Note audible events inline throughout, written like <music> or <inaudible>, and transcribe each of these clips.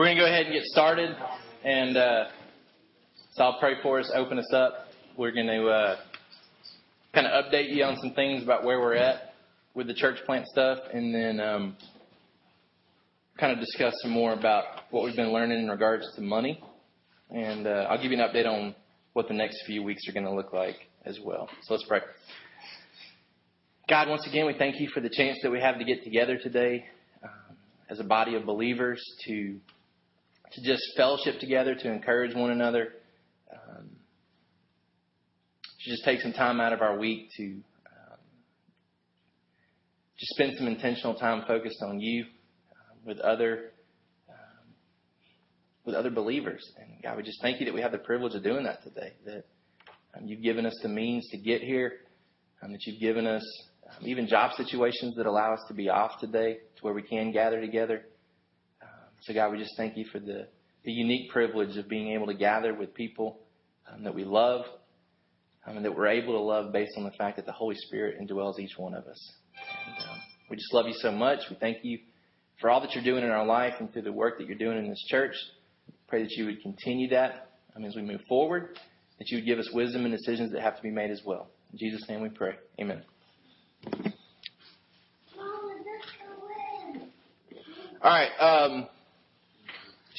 We're going to go ahead and get started. And uh, so I'll pray for us, open us up. We're going to uh, kind of update you on some things about where we're at with the church plant stuff, and then um, kind of discuss some more about what we've been learning in regards to money. And uh, I'll give you an update on what the next few weeks are going to look like as well. So let's pray. God, once again, we thank you for the chance that we have to get together today um, as a body of believers to to just fellowship together, to encourage one another, um, to just take some time out of our week to um, just spend some intentional time focused on you uh, with other um, with other believers. And God, we just thank you that we have the privilege of doing that today. That um, you've given us the means to get here, um, that you've given us um, even job situations that allow us to be off today, to where we can gather together. So, God, we just thank you for the, the unique privilege of being able to gather with people um, that we love um, and that we're able to love based on the fact that the Holy Spirit indwells each one of us. And, um, we just love you so much. We thank you for all that you're doing in our life and through the work that you're doing in this church. Pray that you would continue that um, as we move forward, that you would give us wisdom and decisions that have to be made as well. In Jesus' name we pray. Amen. All right. Um,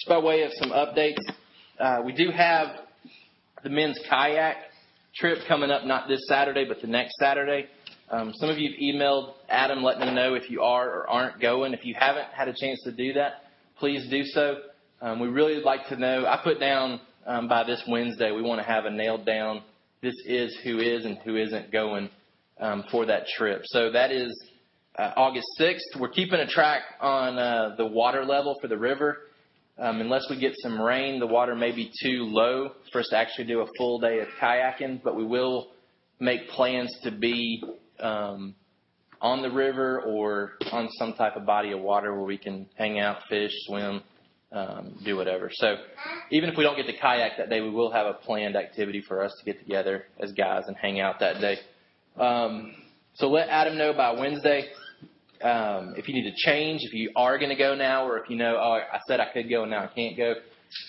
just by way of some updates, uh, we do have the men's kayak trip coming up not this Saturday, but the next Saturday. Um, some of you have emailed Adam letting him know if you are or aren't going. If you haven't had a chance to do that, please do so. Um, we really would like to know. I put down um, by this Wednesday, we want to have a nailed down. This is who is and who isn't going um, for that trip. So that is uh, August 6th. We're keeping a track on uh, the water level for the river. Um, unless we get some rain, the water may be too low for us to actually do a full day of kayaking, but we will make plans to be um, on the river or on some type of body of water where we can hang out, fish, swim, um, do whatever. So even if we don't get to kayak that day, we will have a planned activity for us to get together as guys and hang out that day. Um, so let Adam know by Wednesday um, if you need to change, if you are going to go now, or if you know, oh, I said I could go and now I can't go,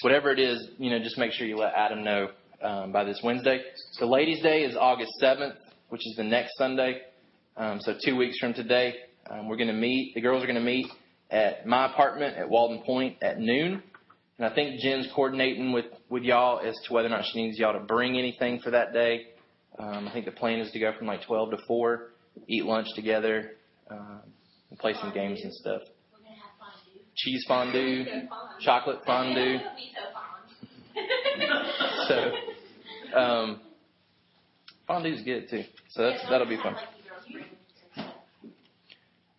whatever it is, you know, just make sure you let Adam know um, by this Wednesday. The Ladies' Day is August 7th, which is the next Sunday. Um, so two weeks from today, um, we're going to meet. The girls are going to meet at my apartment at Walden Point at noon. And I think Jen's coordinating with, with y'all as to whether or not she needs y'all to bring anything for that day. Um, I think the plan is to go from like 12 to 4, eat lunch together, um, and play some games and stuff. Cheese fondue, chocolate fondue. <laughs> so, um, fondue's good too. So that's that'll be fun.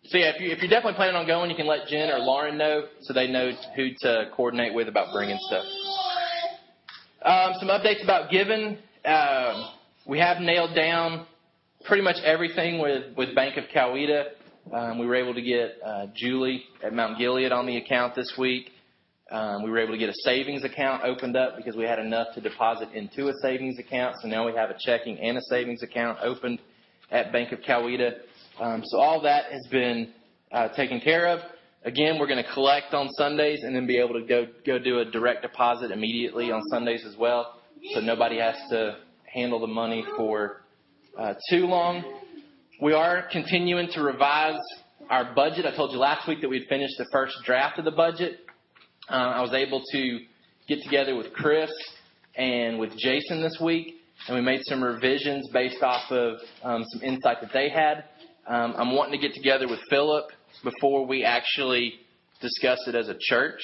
So yeah, if you if you're definitely planning on going, you can let Jen or Lauren know so they know who to coordinate with about bringing stuff. Um, some updates about giving. Um, we have nailed down pretty much everything with with Bank of Coweta. Um, we were able to get uh, Julie at Mount Gilead on the account this week. Um, we were able to get a savings account opened up because we had enough to deposit into a savings account. So now we have a checking and a savings account opened at Bank of Coweta. Um, so all that has been uh, taken care of. Again, we're going to collect on Sundays and then be able to go go do a direct deposit immediately on Sundays as well. So nobody has to handle the money for uh, too long. We are continuing to revise our budget. I told you last week that we'd finished the first draft of the budget. Uh, I was able to get together with Chris and with Jason this week, and we made some revisions based off of um, some insight that they had. Um, I'm wanting to get together with Philip before we actually discuss it as a church.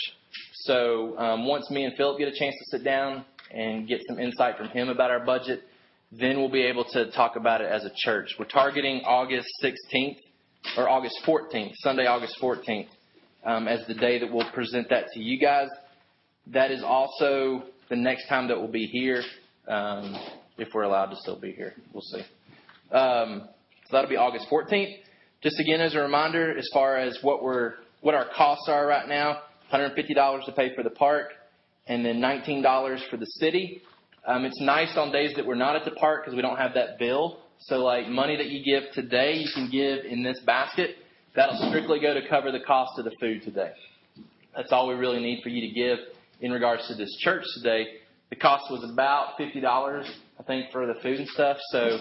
So um, once me and Philip get a chance to sit down and get some insight from him about our budget, then we'll be able to talk about it as a church. We're targeting August 16th or August 14th, Sunday, August 14th, um, as the day that we'll present that to you guys. That is also the next time that we'll be here, um, if we're allowed to still be here. We'll see. Um, so that'll be August 14th. Just again as a reminder, as far as what we're what our costs are right now, $150 to pay for the park, and then $19 for the city. Um, it's nice on days that we're not at the park because we don't have that bill. So, like money that you give today, you can give in this basket. That'll strictly go to cover the cost of the food today. That's all we really need for you to give in regards to this church today. The cost was about $50, I think, for the food and stuff. So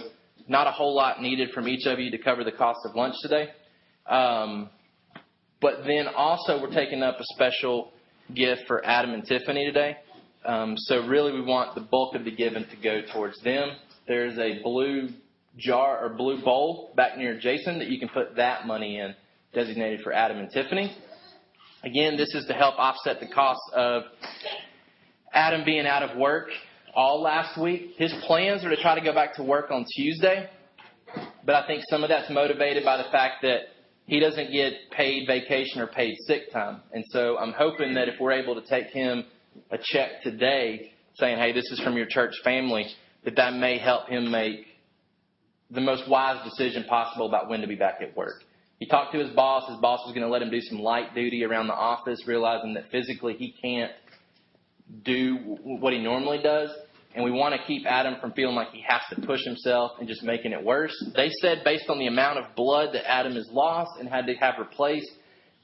not a whole lot needed from each of you to cover the cost of lunch today. Um, but then also we're taking up a special gift for Adam and Tiffany today. Um, so really we want the bulk of the giving to go towards them. There's a blue jar or blue bowl back near Jason that you can put that money in designated for Adam and Tiffany. Again, this is to help offset the cost of Adam being out of work all last week. His plans are to try to go back to work on Tuesday, but I think some of that's motivated by the fact that he doesn't get paid vacation or paid sick time. And so I'm hoping that if we're able to take him a check today saying, hey, this is from your church family, that that may help him make the most wise decision possible about when to be back at work. He talked to his boss. His boss was going to let him do some light duty around the office, realizing that physically he can't do what he normally does. And we want to keep Adam from feeling like he has to push himself and just making it worse. They said, based on the amount of blood that Adam has lost and had to have replaced,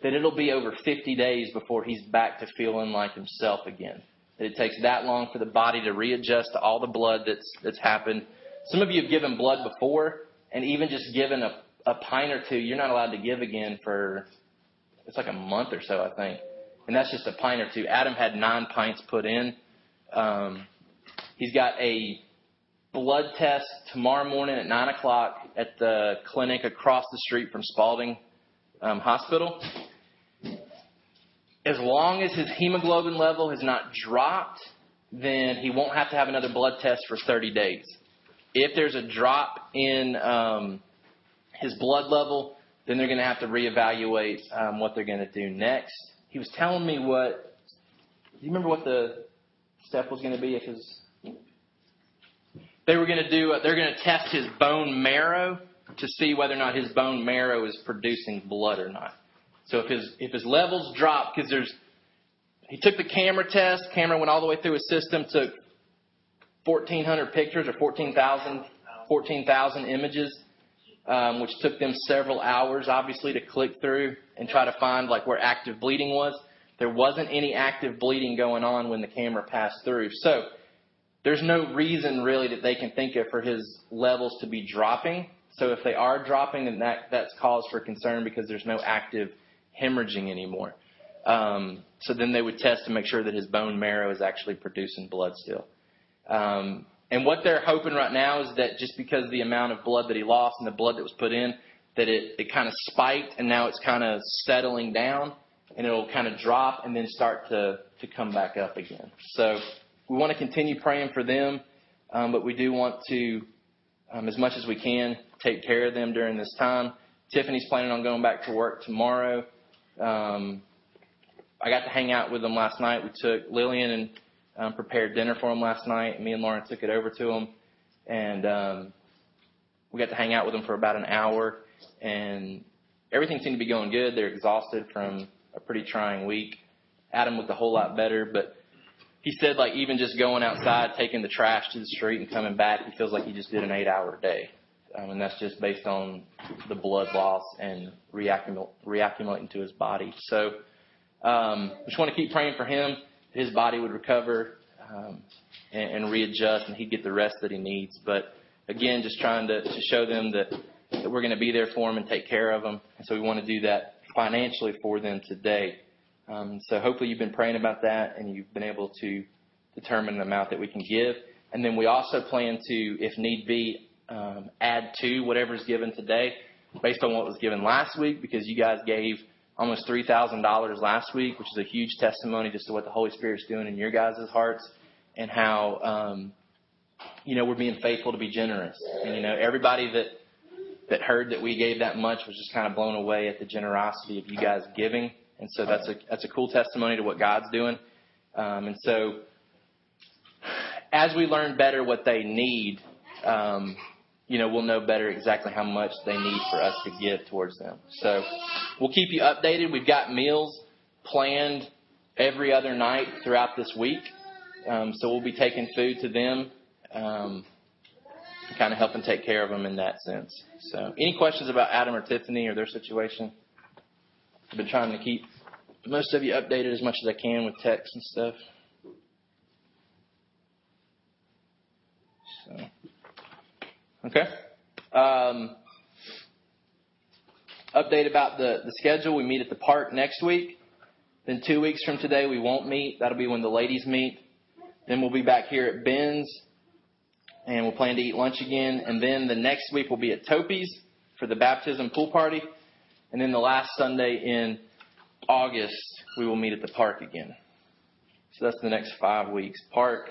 that it'll be over 50 days before he's back to feeling like himself again. It takes that long for the body to readjust to all the blood that's that's happened. Some of you have given blood before, and even just given a, a pint or two, you're not allowed to give again for it's like a month or so, I think. And that's just a pint or two. Adam had nine pints put in. Um, He's got a blood test tomorrow morning at 9 o'clock at the clinic across the street from Spalding um, Hospital. As long as his hemoglobin level has not dropped, then he won't have to have another blood test for 30 days. If there's a drop in um, his blood level, then they're going to have to reevaluate um, what they're going to do next. He was telling me what. Do you remember what the step was going to be if his they were going to do, they're going to test his bone marrow to see whether or not his bone marrow is producing blood or not. So if his, if his levels drop, because there's, he took the camera test, camera went all the way through his system, took 1,400 pictures or 14,000, 14,000 images, um, which took them several hours, obviously, to click through and try to find like where active bleeding was. There wasn't any active bleeding going on when the camera passed through. So there's no reason really that they can think of for his levels to be dropping. So if they are dropping, then that, that's cause for concern because there's no active hemorrhaging anymore. Um, so then they would test to make sure that his bone marrow is actually producing blood still. Um, and what they're hoping right now is that just because the amount of blood that he lost and the blood that was put in, that it, it kind of spiked and now it's kind of settling down and it'll kind of drop and then start to, to come back up again. So we want to continue praying for them, um, but we do want to, um, as much as we can, take care of them during this time. Tiffany's planning on going back to work tomorrow. Um, I got to hang out with them last night. We took Lillian and um, prepared dinner for them last night. Me and Lauren took it over to them, and um, we got to hang out with them for about an hour. And everything seemed to be going good. They're exhausted from a pretty trying week. Adam looked a whole lot better, but he said like even just going outside, taking the trash to the street and coming back, he feels like he just did an eight hour day. Um, and that's just based on the blood loss and reaccumul- reaccumulating to his body. So um, just want to keep praying for him. His body would recover um, and, and readjust, and he'd get the rest that he needs. But again, just trying to, to show them that, that we're going to be there for them and take care of them. And so we want to do that financially for them today. Um, so hopefully you've been praying about that and you've been able to determine the amount that we can give. And then we also plan to, if need be, um, add to whatever's given today based on what was given last week because you guys gave almost $3,000 last week, which is a huge testimony just to what the Holy Spirit's doing in your guys' hearts and how, um, you know, we're being faithful to be generous. And, you know, everybody that, that heard that we gave that much was just kind of blown away at the generosity of you guys giving. And so that's a that's a cool testimony to what God's doing. Um, and so as we learn better what they need, um, you know, we'll know better exactly how much they need for us to give towards them. So we'll keep you updated. We've got meals planned every other night throughout this week. Um, so we'll be taking food to them, um, kind of helping take care of them in that sense. So any questions about Adam or Tiffany or their situation? I've been trying to keep most of you updated as much as I can with text and stuff. So, okay. Um, update about the, the schedule. We meet at the park next week. Then two weeks from today, we won't meet. That'll be when the ladies meet. Then we'll be back here at Ben's, and we'll plan to eat lunch again. And then the next week we'll be at Topi's for the baptism pool party. And then the last Sunday in August, we will meet at the park again. So that's the next five weeks. Park,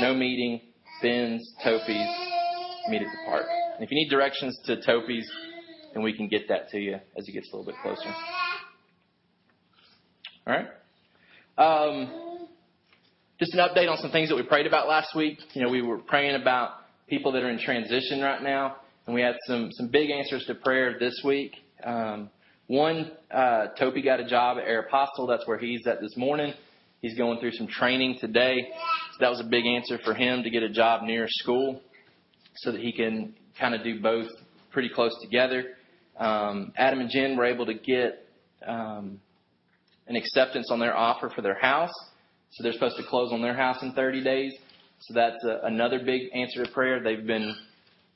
no meeting, Ben's, Topi's, meet at the park. And if you need directions to Topi's, then we can get that to you as it gets a little bit closer. All right. Um, just an update on some things that we prayed about last week. You know, we were praying about people that are in transition right now, and we had some some big answers to prayer this week. Um, one, uh, Topi got a job at Aeropostale. That's where he's at this morning. He's going through some training today. So that was a big answer for him to get a job near school so that he can kind of do both pretty close together. Um, Adam and Jen were able to get um, an acceptance on their offer for their house. So they're supposed to close on their house in 30 days. So that's a, another big answer to prayer. They've been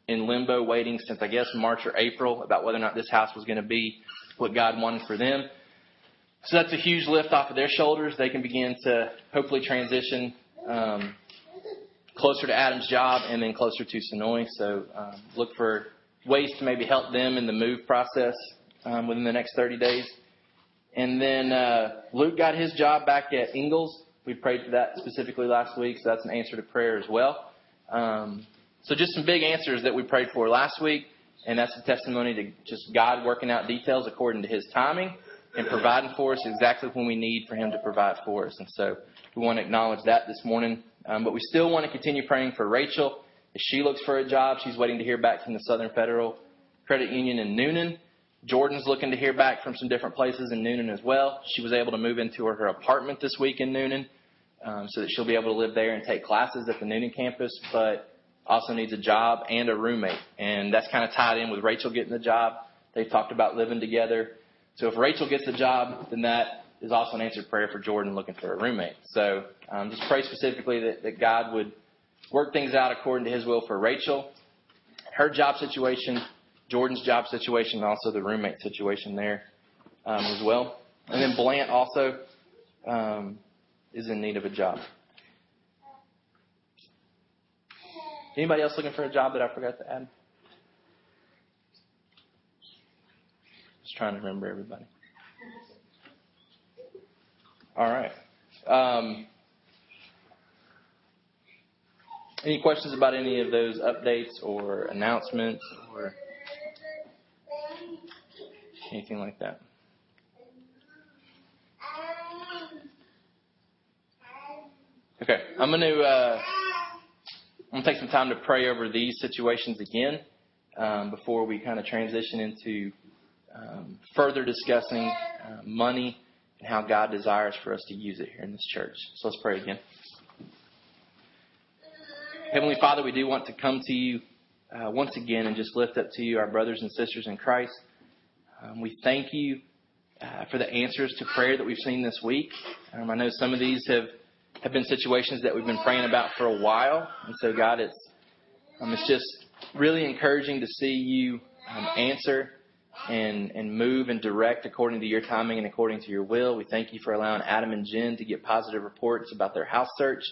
in limbo waiting since, I guess, March or April about whether or not this house was going to be what God wanted for them. So that's a huge lift off of their shoulders. They can begin to hopefully transition um, closer to Adam's job and then closer to Senoia. So um, look for ways to maybe help them in the move process um, within the next 30 days. And then uh, Luke got his job back at Ingles. We prayed for that specifically last week, so that's an answer to prayer as well. Um, so just some big answers that we prayed for last week, and that's a testimony to just God working out details according to His timing and providing for us exactly when we need for Him to provide for us. And so we want to acknowledge that this morning. Um, but we still want to continue praying for Rachel as she looks for a job. She's waiting to hear back from the Southern Federal Credit Union in Newnan. Jordan's looking to hear back from some different places in Newnan as well. She was able to move into her, her apartment this week in Newnan um, so that she'll be able to live there and take classes at the Newnan campus, but also needs a job and a roommate. And that's kind of tied in with Rachel getting the job. They've talked about living together. So if Rachel gets the job, then that is also an answered prayer for Jordan looking for a roommate. So um, just pray specifically that, that God would work things out according to His will for Rachel, her job situation, Jordan's job situation, and also the roommate situation there um, as well. And then Blant also um, is in need of a job. Anybody else looking for a job that I forgot to add? Just trying to remember everybody. <laughs> All right. Um, any questions about any of those updates or announcements or anything like that? Okay, I'm going to uh, I'm going to take some time to pray over these situations again um, before we kind of transition into um, further discussing uh, money and how God desires for us to use it here in this church. So let's pray again. Heavenly Father, we do want to come to you uh, once again and just lift up to you our brothers and sisters in Christ. Um, we thank you uh, for the answers to prayer that we've seen this week. Um, I know some of these have, have been situations that we've been praying about for a while, and so God, it's um, it's just really encouraging to see you um, answer and and move and direct according to your timing and according to your will. We thank you for allowing Adam and Jen to get positive reports about their house search.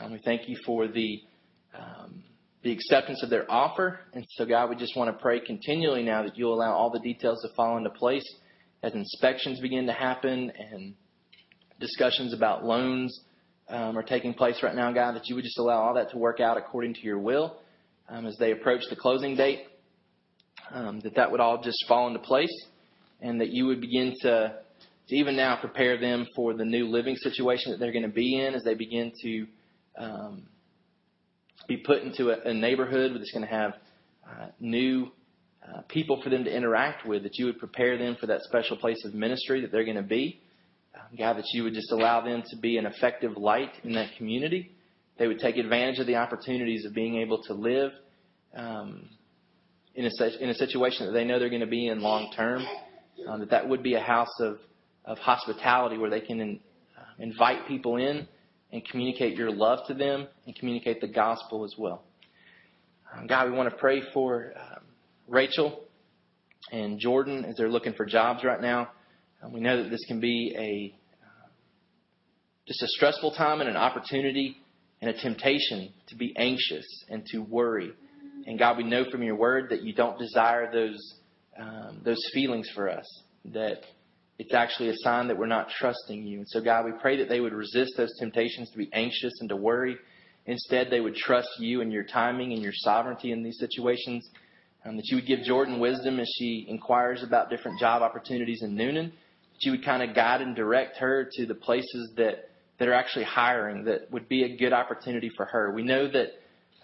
Um, we thank you for the um, the acceptance of their offer. And so, God, we just want to pray continually now that you'll allow all the details to fall into place as inspections begin to happen and discussions about loans um, are taking place right now, God, that you would just allow all that to work out according to your will um, as they approach the closing date, um, that that would all just fall into place and that you would begin to, to even now prepare them for the new living situation that they're going to be in as they begin to um, be put into a, a neighborhood that's going to have uh, new uh, people for them to interact with, that you would prepare them for that special place of ministry that they're going to be. Um, God, that you would just allow them to be an effective light in that community. They would take advantage of the opportunities of being able to live um, in, a, in a situation that they know they're going to be in long term. Um, that that would be a house of, of hospitality where they can in, uh, invite people in and communicate your love to them and communicate the gospel as well. Um, God, we want to pray for um, Rachel and Jordan as they're looking for jobs right now. Um, we know that this can be a just a stressful time and an opportunity and a temptation to be anxious and to worry. And God, we know from your word that you don't desire those um, those feelings for us. That it's actually a sign that we're not trusting you. And so, God, we pray that they would resist those temptations to be anxious and to worry. Instead, they would trust you and your timing and your sovereignty in these situations. Um, that you would give Jordan wisdom as she inquires about different job opportunities in Newnan. That you would kind of guide and direct her to the places that, that are actually hiring that would be a good opportunity for her. We know that,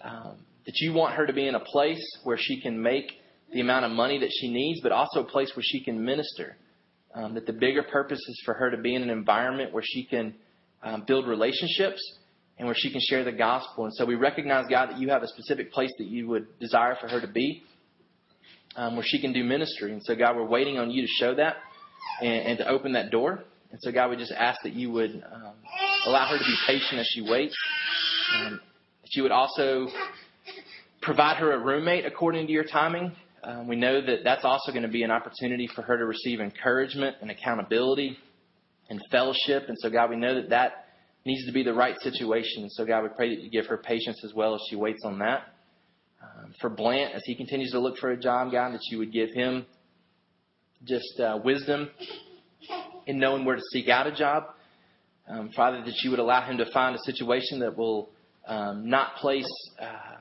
um, that you want her to be in a place where she can make the amount of money that she needs, but also a place where she can minister um, that the bigger purpose is for her to be in an environment where she can um, build relationships and where she can share the gospel. And so we recognize, God, that you have a specific place that you would desire for her to be, um, where she can do ministry. And so, God, we're waiting on you to show that and, and to open that door. And so, God, we just ask that you would um, allow her to be patient as she waits. Um, that you would also provide her a roommate according to your timing. Um, we know that that's also going to be an opportunity for her to receive encouragement and accountability and fellowship. And so, God, we know that that needs to be the right situation. And so, God, we pray that you give her patience as well as she waits on that. Um, for Blant, as he continues to look for a job, God, that you would give him just uh, wisdom in knowing where to seek out a job. Um, Father, that you would allow him to find a situation that will um, not place. Uh,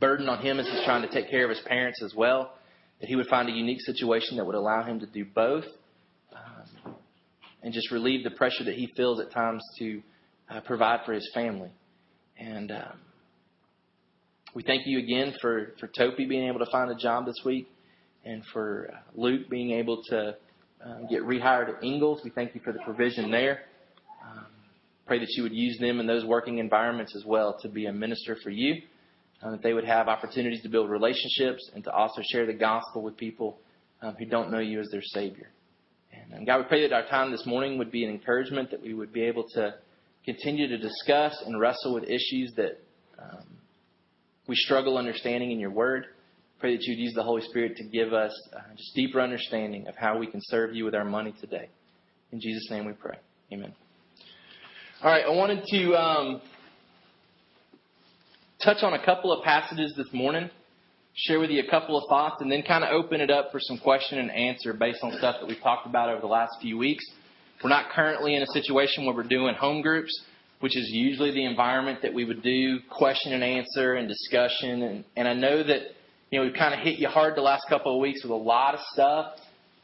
burden on him as he's trying to take care of his parents as well. That he would find a unique situation that would allow him to do both um, and just relieve the pressure that he feels at times to uh, provide for his family. And um, we thank you again for, for Topi being able to find a job this week and for uh, Luke being able to um, get rehired at Ingles. We thank you for the provision there. Um, pray that you would use them in those working environments as well to be a minister for you um, that they would have opportunities to build relationships and to also share the gospel with people um, who don't know you as their Savior. And um, God, we pray that our time this morning would be an encouragement, that we would be able to continue to discuss and wrestle with issues that um, we struggle understanding in your Word. Pray that you'd use the Holy Spirit to give us uh, just deeper understanding of how we can serve you with our money today. In Jesus' name we pray. Amen. All right, I wanted to um, touch on a couple of passages this morning, share with you a couple of thoughts, and then kind of open it up for some question and answer based on stuff that we've talked about over the last few weeks. We're not currently in a situation where we're doing home groups, which is usually the environment that we would do question and answer and discussion. And, and I know that, you know, we've kind of hit you hard the last couple of weeks with a lot of stuff.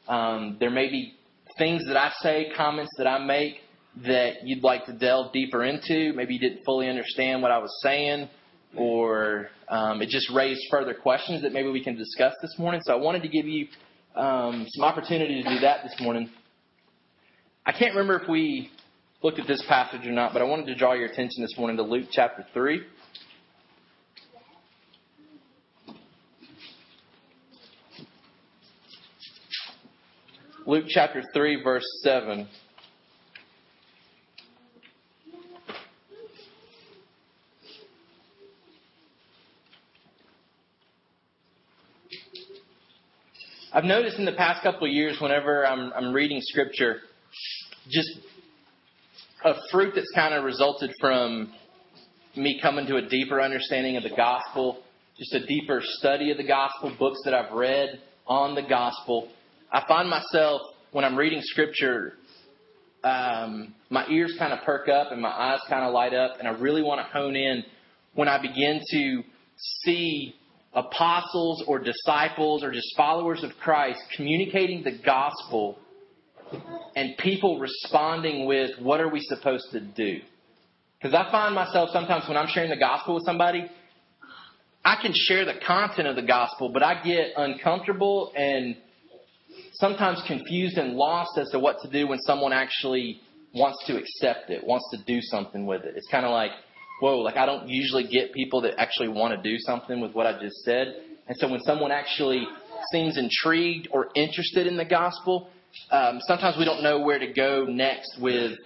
Um, there may be things that I say, comments that I make that you'd like to delve deeper into. Maybe you didn't fully understand what I was saying or um, it just raised further questions that maybe we can discuss this morning. So I wanted to give you um, some opportunity to do that this morning. I can't remember if we looked at this passage or not, but I wanted to draw your attention this morning to Luke chapter 3. Luke chapter 3, verse 7. I've noticed in the past couple of years, whenever I'm, I'm reading scripture, just a fruit that's kind of resulted from me coming to a deeper understanding of the gospel, just a deeper study of the gospel, books that I've read on the gospel. I find myself, when I'm reading scripture, um, my ears kind of perk up and my eyes kind of light up, and I really want to hone in when I begin to see apostles or disciples or just followers of Christ communicating the gospel and people responding with, What are we supposed to do? Because I find myself sometimes when I'm sharing the gospel with somebody, I can share the content of the gospel, but I get uncomfortable and sometimes confused and lost as to what to do when someone actually wants to accept it, wants to do something with it. It's kind of like, whoa, like I don't usually get people that actually want to do something with what I just said. And so when someone actually seems intrigued or interested in the gospel, um, sometimes we don't know where to go next with.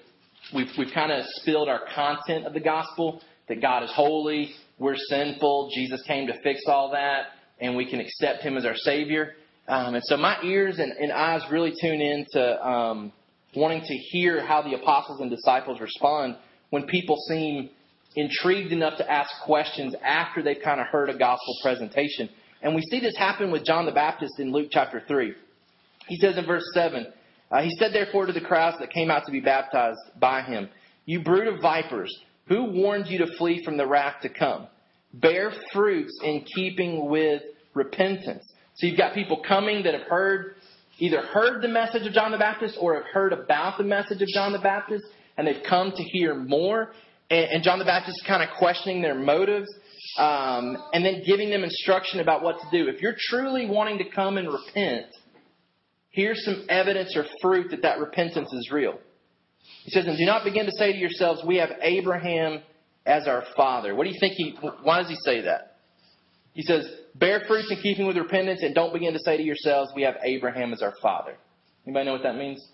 We've, we've kind of spilled our content of the gospel that God is holy, we're sinful, Jesus came to fix all that, and we can accept Him as our Savior. Um, and so my ears and, and eyes really tune in to um, wanting to hear how the apostles and disciples respond when people seem intrigued enough to ask questions after they've kind of heard a gospel presentation. And we see this happen with John the Baptist in Luke chapter 3. He says in verse 7, uh, He said therefore to the crowds that came out to be baptized by him, You brood of vipers, who warned you to flee from the wrath to come? Bear fruits in keeping with repentance. So you've got people coming that have heard, either heard the message of John the Baptist or have heard about the message of John the Baptist, and they've come to hear more. And, and John the Baptist is kind of questioning their motives um, and then giving them instruction about what to do. If you're truly wanting to come and repent, here's some evidence or fruit that that repentance is real. He says, and do not begin to say to yourselves, we have Abraham as our father. What do you think he, why does he say that? He says, bear fruits in keeping with repentance and don't begin to say to yourselves, we have Abraham as our father. Anybody know what that means?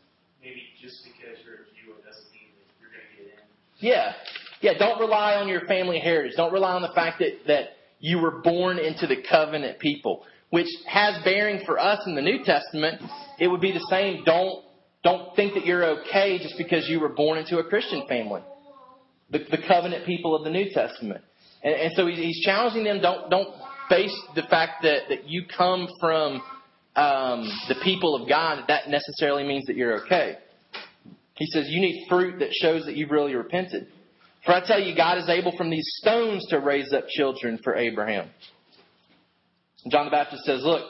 Maybe just because you're a Jew, it doesn't mean that you're going to get in. Yeah. Yeah, don't rely on your family heritage. Don't rely on the fact that, that you were born into the covenant people, which has bearing for us in the New Testament. It would be the same. Don't, don't think that you're okay just because you were born into a Christian family. The, the covenant people of the New Testament. And, and so he's challenging them. Don't, don't base the fact that, that you come from um, the people of God, that necessarily means that you're okay. He says you need fruit that shows that you've really repented. For I tell you, God is able from these stones to raise up children for Abraham. John the Baptist says, Look,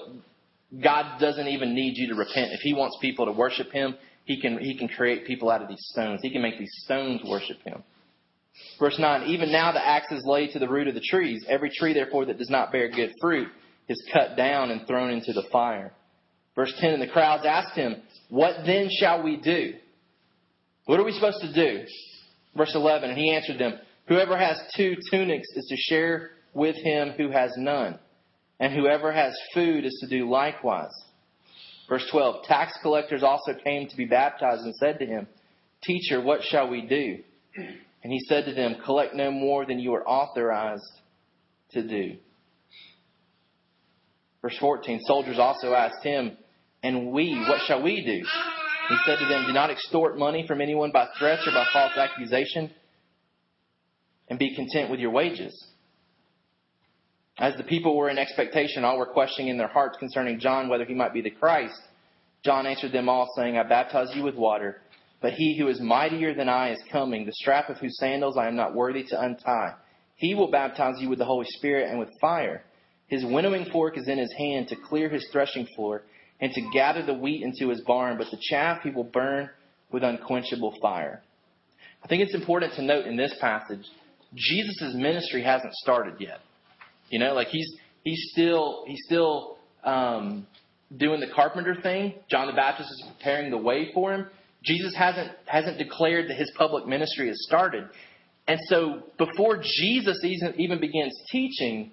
God doesn't even need you to repent. If He wants people to worship Him, He can, he can create people out of these stones. He can make these stones worship Him. Verse 9, Even now the axe is laid to the root of the trees. Every tree, therefore, that does not bear good fruit is cut down and thrown into the fire. Verse 10, And the crowds asked him, What then shall we do? What are we supposed to do? Verse 11, and he answered them, Whoever has two tunics is to share with him who has none, and whoever has food is to do likewise. Verse 12, tax collectors also came to be baptized and said to him, Teacher, what shall we do? And he said to them, Collect no more than you are authorized to do. Verse 14, soldiers also asked him, And we, what shall we do? He said to them, Do not extort money from anyone by threats or by false accusation, and be content with your wages. As the people were in expectation, all were questioning in their hearts concerning John whether he might be the Christ. John answered them all, saying, I baptize you with water, but he who is mightier than I is coming, the strap of whose sandals I am not worthy to untie. He will baptize you with the Holy Spirit and with fire. His winnowing fork is in his hand to clear his threshing floor and to gather the wheat into his barn, but the chaff he will burn with unquenchable fire. I think it's important to note in this passage, Jesus' ministry hasn't started yet. You know, like he's he's still he's still um, doing the carpenter thing. John the Baptist is preparing the way for him. Jesus hasn't hasn't declared that his public ministry has started. And so before Jesus even begins teaching,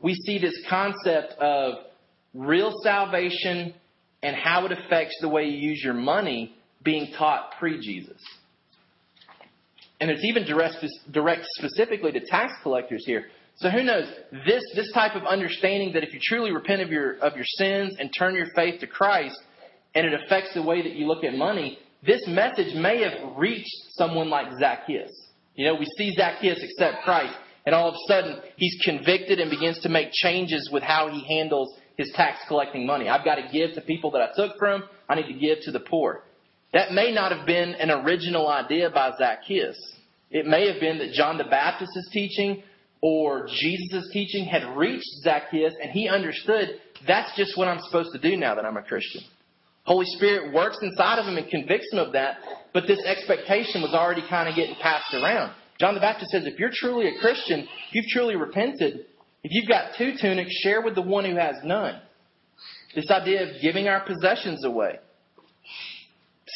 we see this concept of real salvation and how it affects the way you use your money being taught pre Jesus. And it's even direct, direct specifically to tax collectors here. So who knows? This this type of understanding that if you truly repent of your of your sins and turn your faith to Christ, and it affects the way that you look at money, this message may have reached someone like Zacchaeus. You know, we see Zacchaeus accept Christ, and all of a sudden he's convicted and begins to make changes with how he handles his tax collecting money. I've got to give to people that I took from. I need to give to the poor. That may not have been an original idea by Zacchaeus. It may have been that John the Baptist's teaching or Jesus' teaching had reached Zacchaeus and he understood that's just what I'm supposed to do now that I'm a Christian. Holy Spirit works inside of him and convicts him of that, but this expectation was already kind of getting passed around. John the Baptist says if you're truly a Christian, if you've truly repented, if you've got two tunics, share with the one who has none. This idea of giving our possessions away.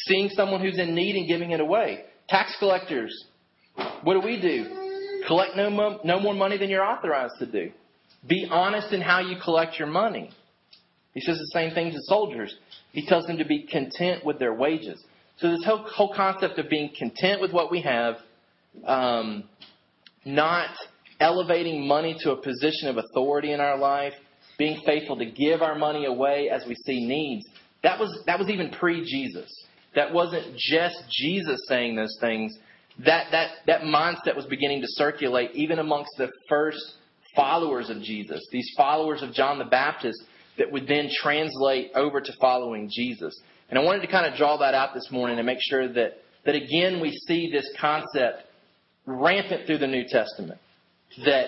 Seeing someone who's in need and giving it away. Tax collectors, what do we do? Collect no, mo- no more money than you're authorized to do. Be honest in how you collect your money. He says the same thing to soldiers. He tells them to be content with their wages. So this whole, whole concept of being content with what we have, um, not elevating money to a position of authority in our life, being faithful to give our money away as we see needs. That was that was even pre-Jesus. That wasn't just Jesus saying those things. That that that mindset was beginning to circulate even amongst the first followers of Jesus. These followers of John the Baptist that would then translate over to following Jesus. And I wanted to kind of draw that out this morning and make sure that that again we see this concept rampant through the New Testament. That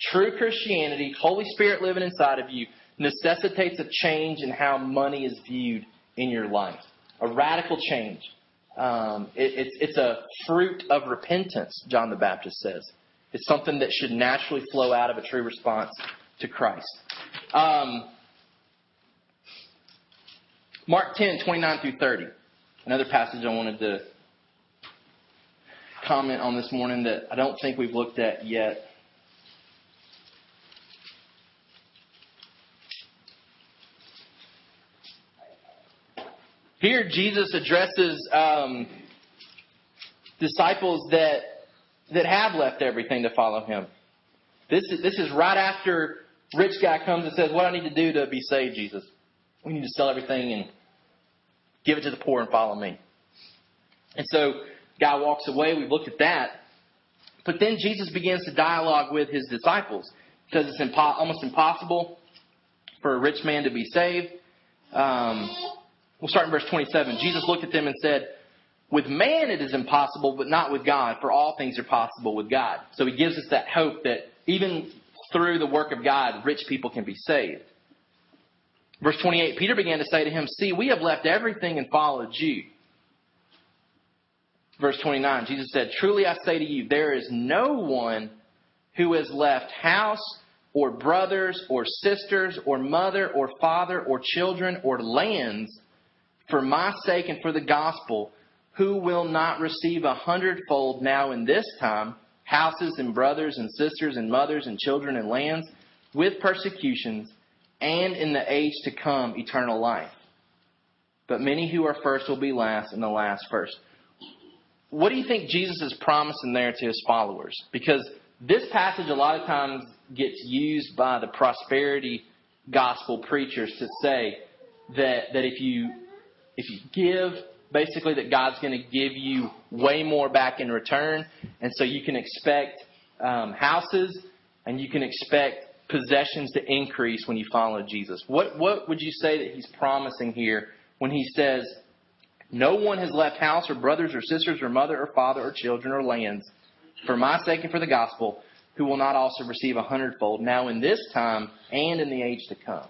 true Christianity, Holy Spirit living inside of you, necessitates a change in how money is viewed in your life. A radical change. Um, it, it's, it's a fruit of repentance, John the Baptist says. It's something that should naturally flow out of a true response to Christ. Um, Mark 10, 29 through 30. Another passage I wanted to comment on this morning that I don't think we've looked at yet. Here, Jesus addresses um, disciples that that have left everything to follow Him. This is, this is right after rich guy comes and says, "What I need to do to be saved, Jesus? We need to sell everything and give it to the poor and follow me." And so, guy walks away. We've looked at that, but then Jesus begins to dialogue with his disciples because it's impo- almost impossible for a rich man to be saved. Um, We'll start in verse 27. Jesus looked at them and said, With man it is impossible, but not with God, for all things are possible with God. So he gives us that hope that even through the work of God, rich people can be saved. Verse 28 Peter began to say to him, See, we have left everything and followed you. Verse 29 Jesus said, Truly I say to you, there is no one who has left house or brothers or sisters or mother or father or children or lands for my sake and for the gospel, who will not receive a hundredfold now in this time houses and brothers and sisters and mothers and children and lands with persecutions and in the age to come eternal life. But many who are first will be last and the last first. What do you think Jesus is promising there to his followers? Because this passage a lot of times gets used by the prosperity gospel preachers to say that, that if you if you give, basically that God's going to give you way more back in return. And so you can expect um, houses and you can expect possessions to increase when you follow Jesus. What, what would you say that he's promising here when he says, No one has left house or brothers or sisters or mother or father or children or lands for my sake and for the gospel, who will not also receive a hundredfold now in this time and in the age to come?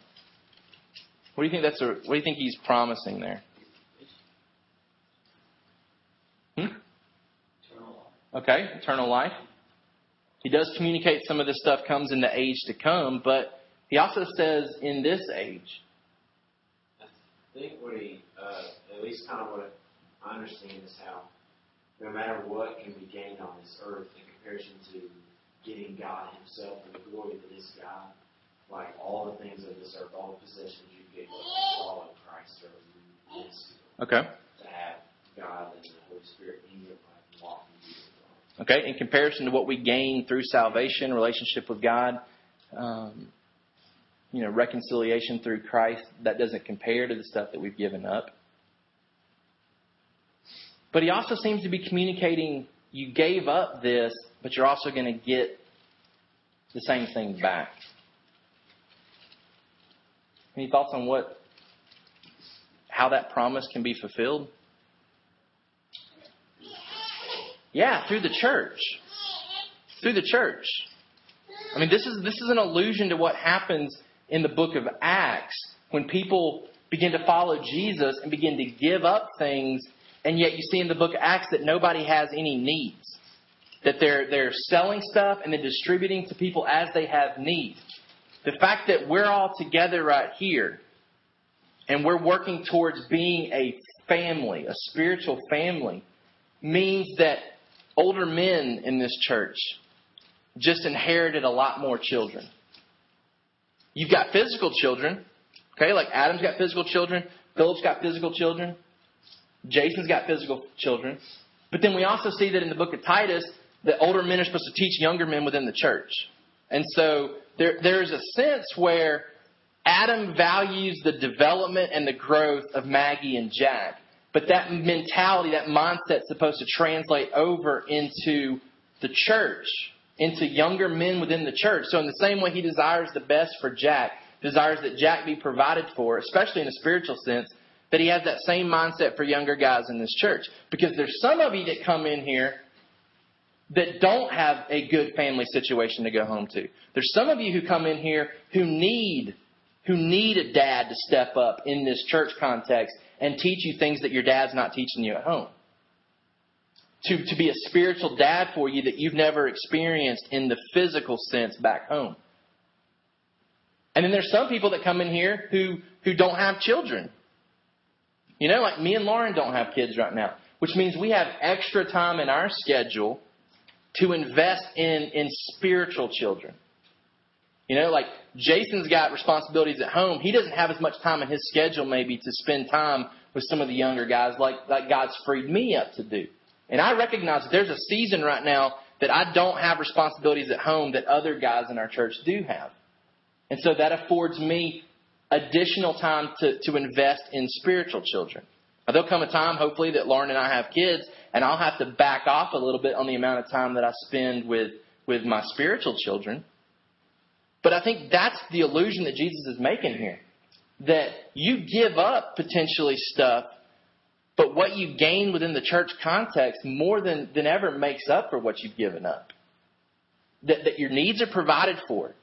What do you think that's a, what do you think he's promising there? Okay, eternal life. He does communicate some of this stuff comes in the age to come, but he also says in this age. I think what he, uh, at least kind of what I understand is how no matter what can be gained on this earth in comparison to getting God Himself and the glory that is God, like all the things of this earth, all the possessions you get to follow Christ are Okay. to have God and the Holy Spirit in your life and walk in you. Okay, in comparison to what we gain through salvation, relationship with God, um, you know, reconciliation through Christ, that doesn't compare to the stuff that we've given up. But he also seems to be communicating you gave up this, but you're also going to get the same thing back. Any thoughts on what how that promise can be fulfilled? Yeah, through the church. Through the church. I mean, this is this is an allusion to what happens in the book of Acts when people begin to follow Jesus and begin to give up things, and yet you see in the book of Acts that nobody has any needs. That they're they're selling stuff and then distributing to people as they have need. The fact that we're all together right here and we're working towards being a family, a spiritual family, means that older men in this church just inherited a lot more children. You've got physical children, Okay, like Adam's got physical children, Philip's got physical children, Jason's got physical children. But then we also see that in the book of Titus, that older men are supposed to teach younger men within the church. And so there, there's a sense where Adam values the development and the growth of Maggie and Jack. But that mentality, that mindset is supposed to translate over into the church, into younger men within the church. So in the same way he desires the best for Jack, desires that Jack be provided for, especially in a spiritual sense, that he has that same mindset for younger guys in this church. Because there's some of you that come in here that don't have a good family situation to go home to. There's some of you who come in here who need who need a dad to step up in this church context and teach you things that your dad's not teaching you at home. To, to be a spiritual dad for you that you've never experienced in the physical sense back home. And then there's some people that come in here who, who don't have children. You know, like me and Lauren don't have kids right now, which means we have extra time in our schedule to invest in, in spiritual children. You know, like Jason's got responsibilities at home. He doesn't have as much time in his schedule maybe to spend time with some of the younger guys like, like God's freed me up to do. And I recognize that there's a season right now that I don't have responsibilities at home that other guys in our church do have. And so that affords me additional time to, to invest in spiritual children. Now, there'll come a time, hopefully, that Lauren and I have kids, and I'll have to back off a little bit on the amount of time that I spend with, with my spiritual children. But I think that's the illusion that Jesus is making here. That you give up potentially stuff, but what you gain within the church context more than, than ever makes up for what you've given up. That, that your needs are provided for.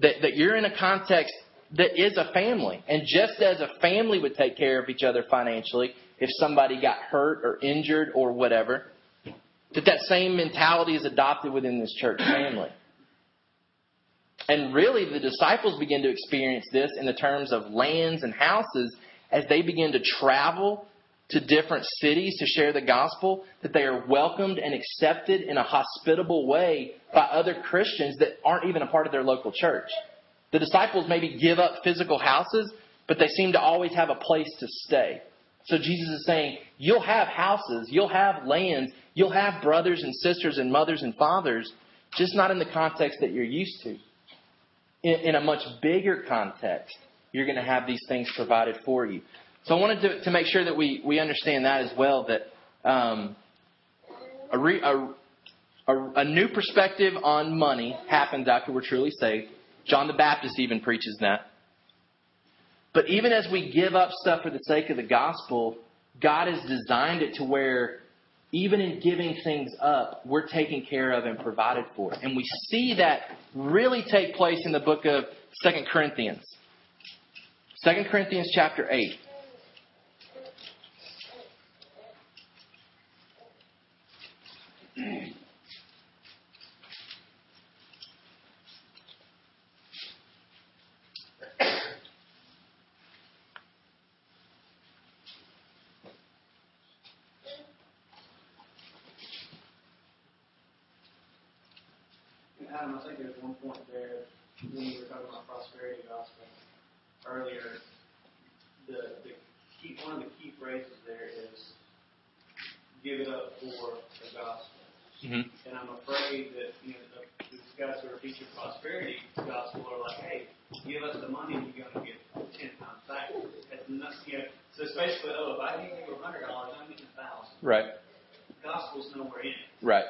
That, that you're in a context that is a family. And just as a family would take care of each other financially if somebody got hurt or injured or whatever, that that same mentality is adopted within this church family. And really, the disciples begin to experience this in the terms of lands and houses as they begin to travel to different cities to share the gospel, that they are welcomed and accepted in a hospitable way by other Christians that aren't even a part of their local church. The disciples maybe give up physical houses, but they seem to always have a place to stay. So Jesus is saying, you'll have houses, you'll have lands, you'll have brothers and sisters and mothers and fathers, just not in the context that you're used to in, in a much bigger context, you're going to have these things provided for you. So I wanted to, to make sure that we, we understand that as well, that um, a, re, a, a, a new perspective on money happens after we're truly saved. John the Baptist even preaches that. But even as we give up stuff for the sake of the gospel, God has designed it to where even in giving things up, we're taken care of and provided for. And we see that really take place in the book of Second Corinthians. Second Corinthians chapter 8. Adam, I think there's one point there when you were talking about prosperity gospel earlier. The the key one of the key phrases there is give it up for the gospel. Mm-hmm. And I'm afraid that you know the, these guys who are teaching prosperity gospel are like, hey, give us the money and you're going to get ten times back. That's not, you know, so it's basically, oh, if I give you a hundred dollars, I'm getting a thousand. Right. The gospel's nowhere in it. Right.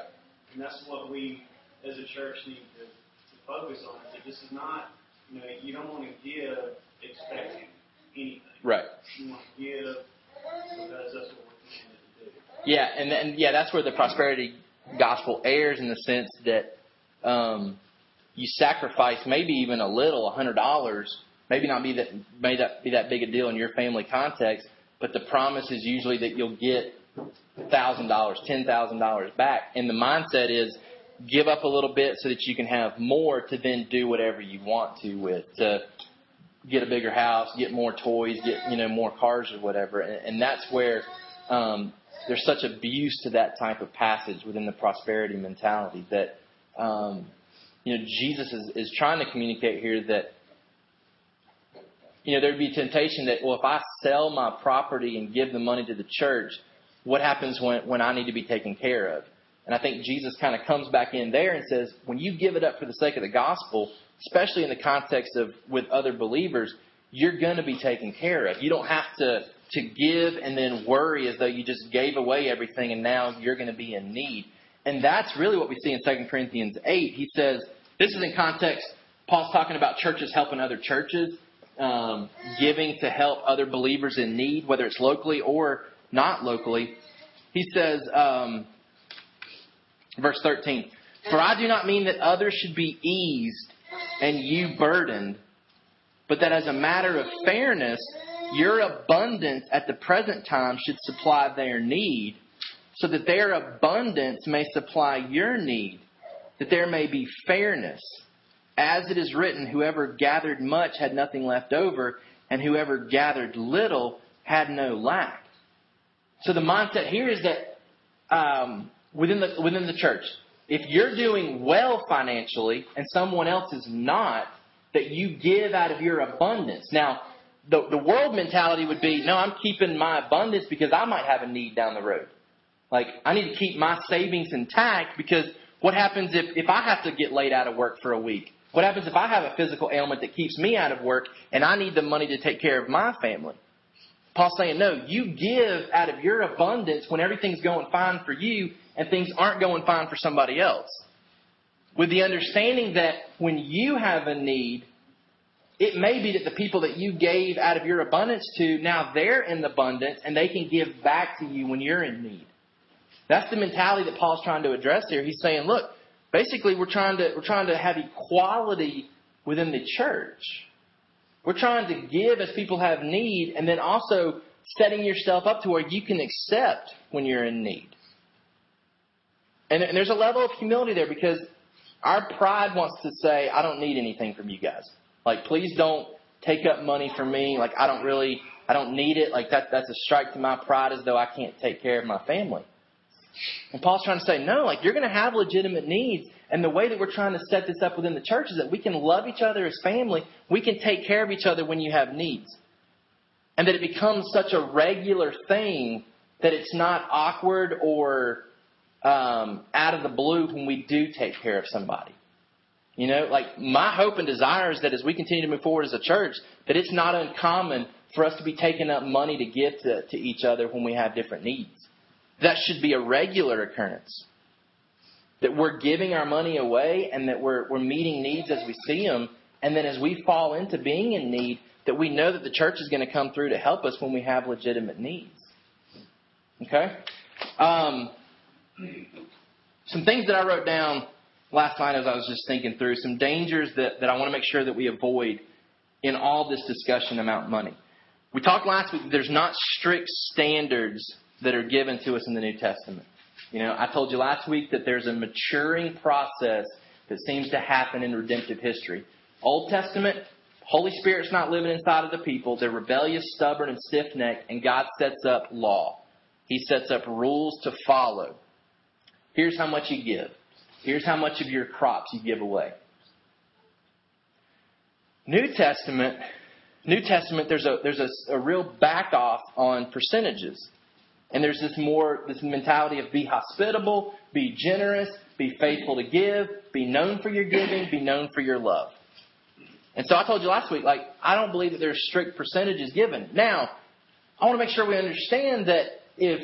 And that's what we as a church need to, to focus on. is That this is not, you know, you don't want to give expecting anything. Right. You want to give because that's what we're commanded to do. Yeah, and and yeah, that's where the prosperity gospel errs in the sense that um, you sacrifice maybe even a little, a hundred dollars, maybe not be that may that be that big a deal in your family context, but the promise is usually that you'll get thousand dollars, ten thousand dollars back, and the mindset is give up a little bit so that you can have more to then do whatever you want to with to get a bigger house, get more toys, get you know more cars or whatever, and, and that's where um, there's such abuse to that type of passage within the prosperity mentality that um, you know Jesus is, is trying to communicate here that you know, there'd be temptation that, well, if I sell my property and give the money to the church, what happens when, when I need to be taken care of? And I think Jesus kind of comes back in there and says, when you give it up for the sake of the gospel, especially in the context of with other believers, you're going to be taken care of. You don't have to to give and then worry as though you just gave away everything and now you're going to be in need. And that's really what we see in 2 Corinthians 8. He says, this is in context, Paul's talking about churches helping other churches, um, giving to help other believers in need, whether it's locally or not locally. He says, um, verse 13, For I do not mean that others should be eased and you burdened, but that as a matter of fairness, your abundance at the present time should supply their need, so that their abundance may supply your need, that there may be fairness. As it is written, whoever gathered much had nothing left over, and whoever gathered little had no lack. So the mindset here is that um, within the within the church, if you're doing well financially and someone else is not, that you give out of your abundance. Now, the, the world mentality would be, no, I'm keeping my abundance because I might have a need down the road. Like, I need to keep my savings intact because what happens if, if I have to get laid out of work for a week? What happens if I have a physical ailment that keeps me out of work and I need the money to take care of my family? Paul's saying, no, you give out of your abundance when everything's going fine for you and things aren't going fine for somebody else. With the understanding that when you have a need, it may be that the people that you gave out of your abundance to, now they're in abundance and they can give back to you when you're in need. That's the mentality that Paul's trying to address here. He's saying, look, basically we're trying to we're trying to have equality within the church. We're trying to give as people have need and then also setting yourself up to where you can accept when you're in need. And, and there's a level of humility there because our pride wants to say, I don't need anything from you guys. Like, please don't take up money from me. Like, I don't really, I don't need it. Like, that, that's a strike to my pride as though I can't take care of my family. And Paul's trying to say, no, like, you're going to have legitimate needs. And the way that we're trying to set this up within the church is that we can love each other as family. We can take care of each other when you have needs. And that it becomes such a regular thing that it's not awkward or um, out of the blue when we do take care of somebody. You know, like my hope and desire is that as we continue to move forward as a church, that it's not uncommon for us to be taking up money to give to, to each other when we have different needs. That should be a regular occurrence. That we're giving our money away and that we're, we're meeting needs as we see them. And then as we fall into being in need, that we know that the church is going to come through to help us when we have legitimate needs. Okay? Um, some things that I wrote down last night as I was just thinking through, some dangers that, that I want to make sure that we avoid in all this discussion about money. We talked last week there's not strict standards that are given to us in the New Testament. You know, I told you last week that there's a maturing process that seems to happen in redemptive history. Old Testament, Holy Spirit's not living inside of the people. They're rebellious, stubborn, and stiff necked, and God sets up law. He sets up rules to follow. Here's how much you give. Here's how much of your crops you give away. New Testament, New Testament, there's a there's a, a real back off on percentages, and there's this more this mentality of be hospitable, be generous, be faithful to give, be known for your giving, be known for your love. And so I told you last week, like I don't believe that there's strict percentages given. Now, I want to make sure we understand that if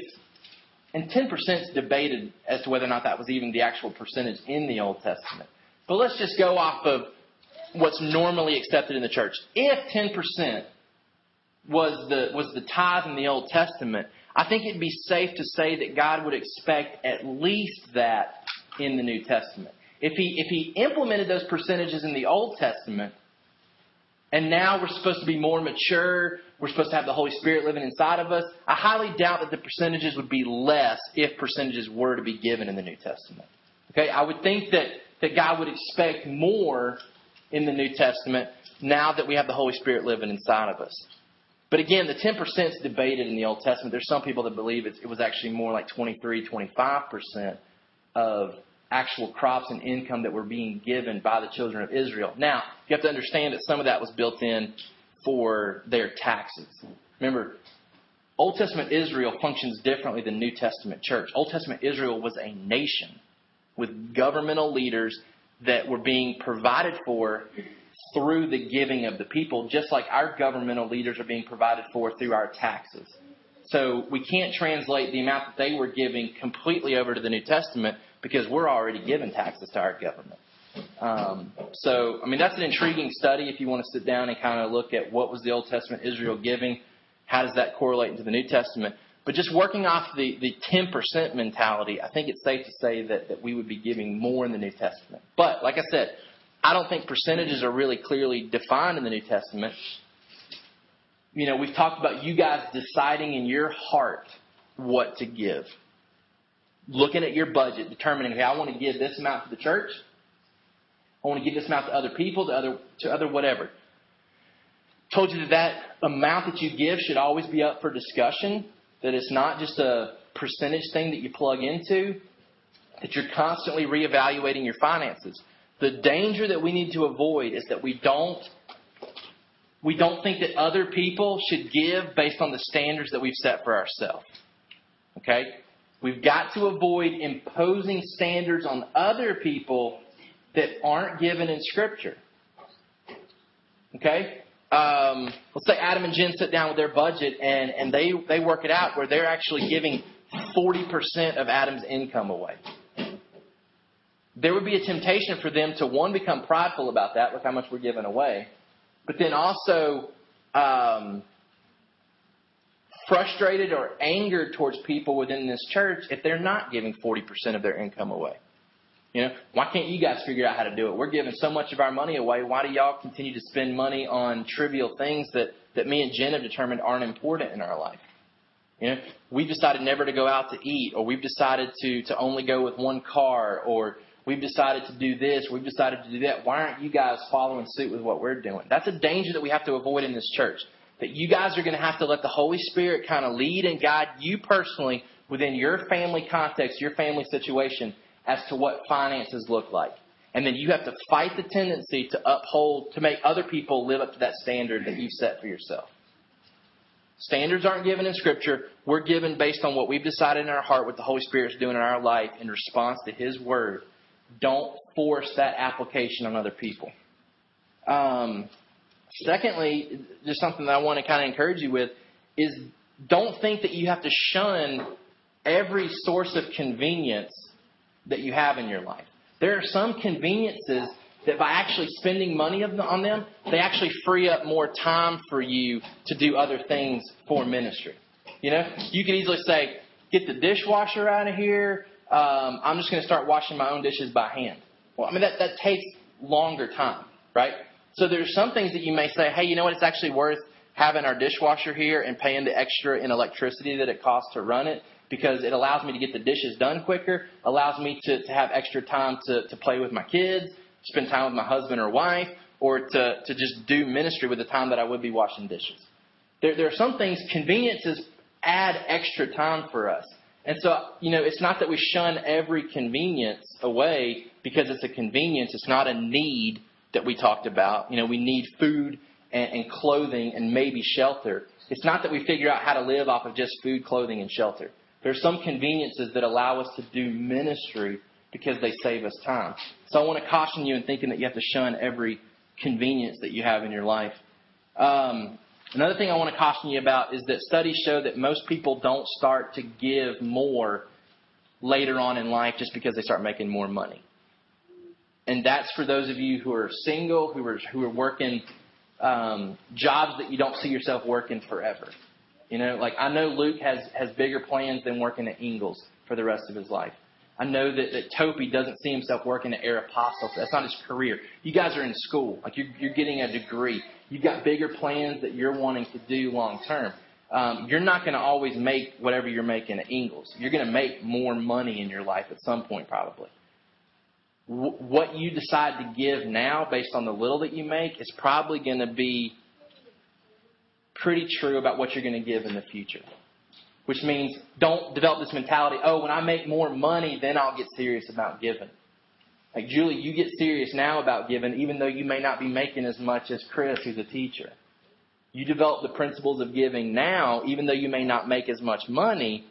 and 10% is debated as to whether or not that was even the actual percentage in the Old Testament. But let's just go off of what's normally accepted in the church. If 10% was the, was the tithe in the Old Testament, I think it'd be safe to say that God would expect at least that in the New Testament. If he, if he implemented those percentages in the Old Testament, and now we're supposed to be more mature. We're supposed to have the Holy Spirit living inside of us. I highly doubt that the percentages would be less if percentages were to be given in the New Testament. Okay, I would think that, that God would expect more in the New Testament now that we have the Holy Spirit living inside of us. But again, the 10% is debated in the Old Testament. There's some people that believe it was actually more like 23, 25% of actual crops and income that were being given by the children of Israel. Now, you have to understand that some of that was built in for their taxes. Remember, Old Testament Israel functions differently than New Testament church. Old Testament Israel was a nation with governmental leaders that were being provided for through the giving of the people, just like our governmental leaders are being provided for through our taxes. So we can't translate the amount that they were giving completely over to the New Testament because we're already giving taxes to our government. Um, so, I mean, that's an intriguing study if you want to sit down and kind of look at what was the Old Testament Israel giving, how does that correlate into the New Testament. But just working off the, the 10% mentality, I think it's safe to say that, that we would be giving more in the New Testament. But, like I said, I don't think percentages are really clearly defined in the New Testament. You know, we've talked about you guys deciding in your heart what to give. Looking at your budget, determining, hey, I want to give this amount to the church. I want to give this amount to other people, to other, to other whatever. Told you that that amount that you give should always be up for discussion, that it's not just a percentage thing that you plug into, that you're constantly reevaluating your finances. The danger that we need to avoid is that we don't we don't think that other people should give based on the standards that we've set for ourselves. Okay? We've got to avoid imposing standards on other people that aren't given in Scripture. Okay? Um, let's say Adam and Jen sit down with their budget and, and they, they work it out where they're actually giving 40% of Adam's income away. There would be a temptation for them to, one, become prideful about that, look how much we're giving away, but then also um, frustrated or angered towards people within this church if they're not giving 40% of their income away. You know, why can't you guys figure out how to do it? We're giving so much of our money away. Why do y'all continue to spend money on trivial things that, that me and Jen have determined aren't important in our life? You know, we've decided never to go out to eat, or we've decided to, to only go with one car, or we've decided to do this, we've decided to do that. Why aren't you guys following suit with what we're doing? That's a danger that we have to avoid in this church. That you guys are going to have to let the Holy Spirit kind of lead and guide you personally within your family context, your family situation, as to what finances look like. And then you have to fight the tendency to uphold, to make other people live up to that standard that you've set for yourself. Standards aren't given in Scripture. We're given based on what we've decided in our heart, what the Holy Spirit is doing in our life in response to His Word. Don't force that application on other people. Um, secondly, just something that I want to kind of encourage you with is don't think that you have to shun every source of convenience that you have in your life. There are some conveniences that by actually spending money on them, they actually free up more time for you to do other things for ministry. You know, you can easily say, get the dishwasher out of here. Um, I'm just going to start washing my own dishes by hand. Well, I mean, that, that takes longer time, right? So there's some things that you may say, hey, you know what? It's actually worth having our dishwasher here and paying the extra in electricity that it costs to run it because it allows me to get the dishes done quicker, allows me to, to have extra time to, to play with my kids, spend time with my husband or wife, or to, to just do ministry with the time that I would be washing dishes. There, there are some things, conveniences add extra time for us. And so, you know, it's not that we shun every convenience away because it's a convenience. It's not a need that we talked about. You know, we need food and, and clothing and maybe shelter. It's not that we figure out how to live off of just food, clothing, and shelter. There are some conveniences that allow us to do ministry because they save us time. So I want to caution you in thinking that you have to shun every convenience that you have in your life. Um, another thing I want to caution you about is that studies show that most people don't start to give more later on in life just because they start making more money. And that's for those of you who are single, who are who are working um, jobs that you don't see yourself working forever. You know, like I know Luke has has bigger plans than working at Ingles for the rest of his life. I know that, that Topi doesn't see himself working at Aeropostale. That's not his career. You guys are in school. Like you're, you're getting a degree. You've got bigger plans that you're wanting to do long term. Um, you're not going to always make whatever you're making at Ingles. You're going to make more money in your life at some point, probably. What you decide to give now, based on the little that you make, is probably going to be pretty true about what you're going to give in the future. Which means don't develop this mentality, oh, when I make more money, then I'll get serious about giving. Like, Julie, you get serious now about giving, even though you may not be making as much as Chris, who's a teacher. you develop the principles of giving now, even though you may not make as much money,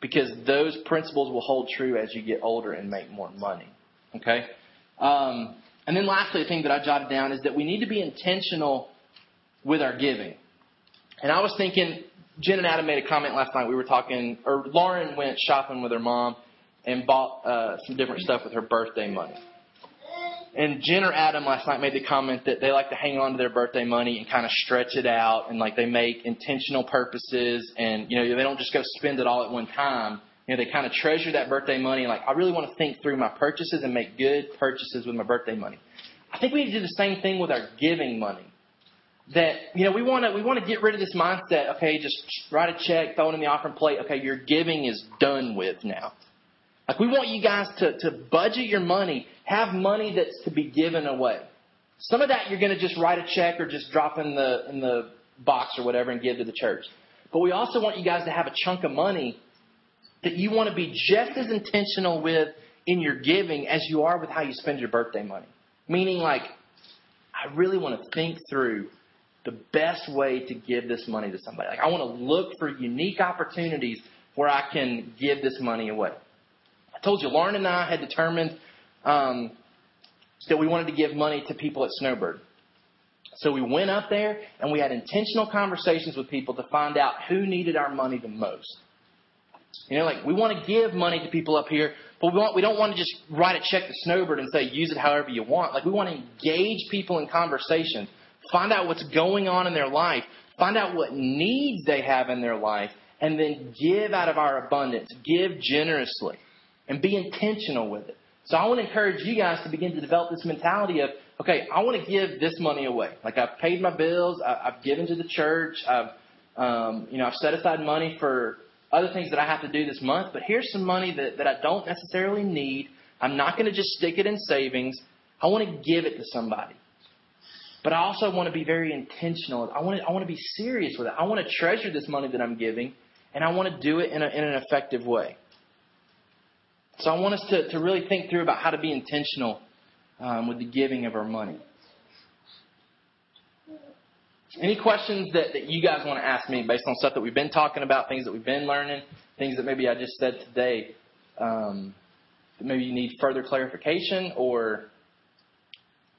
because those principles will hold true as you get older and make more money. Okay? Um, and then lastly, the thing that I jotted down is that we need to be intentional with our giving. And I was thinking, Jen and Adam made a comment last night. We were talking, or Lauren went shopping with her mom and bought uh, some different stuff with her birthday money. And Jen or Adam last night made the comment that they like to hang on to their birthday money and kind of stretch it out and like they make intentional purposes and you know they don't just go spend it all at one time. You know they kind of treasure that birthday money like I really want to think through my purchases and make good purchases with my birthday money. I think we need to do the same thing with our giving money. That you know we want to we want to get rid of this mindset. Okay, just write a check, throw it in the offering plate. Okay, your giving is done with now. Like we want you guys to, to budget your money, have money that's to be given away. Some of that you're going to just write a check or just drop in the in the box or whatever and give to the church. But we also want you guys to have a chunk of money that you want to be just as intentional with in your giving as you are with how you spend your birthday money. Meaning like I really want to think through the best way to give this money to somebody. Like I want to look for unique opportunities where I can give this money away. I told you, Lauren and I had determined um, that we wanted to give money to people at Snowbird. So we went up there and we had intentional conversations with people to find out who needed our money the most. You know, like we want to give money to people up here, but we want we don't want to just write a check to Snowbird and say use it however you want. Like we want to engage people in conversations, find out what's going on in their life, find out what needs they have in their life, and then give out of our abundance, give generously and be intentional with it. So I want to encourage you guys to begin to develop this mentality of, okay, I want to give this money away. Like I've paid my bills, I've given to the church, I've, um, you know, I've set aside money for other things that I have to do this month. But here's some money that, that I don't necessarily need. I'm not going to just stick it in savings. I want to give it to somebody. But I also want to be very intentional. I want to, I want to be serious with it. I want to treasure this money that I'm giving, and I want to do it in, a, in an effective way. So I want us to, to really think through about how to be intentional um, with the giving of our money. Any questions that, that you guys want to ask me based on stuff that we've been talking about, things that we've been learning, things that maybe I just said today, um, maybe you need further clarification, or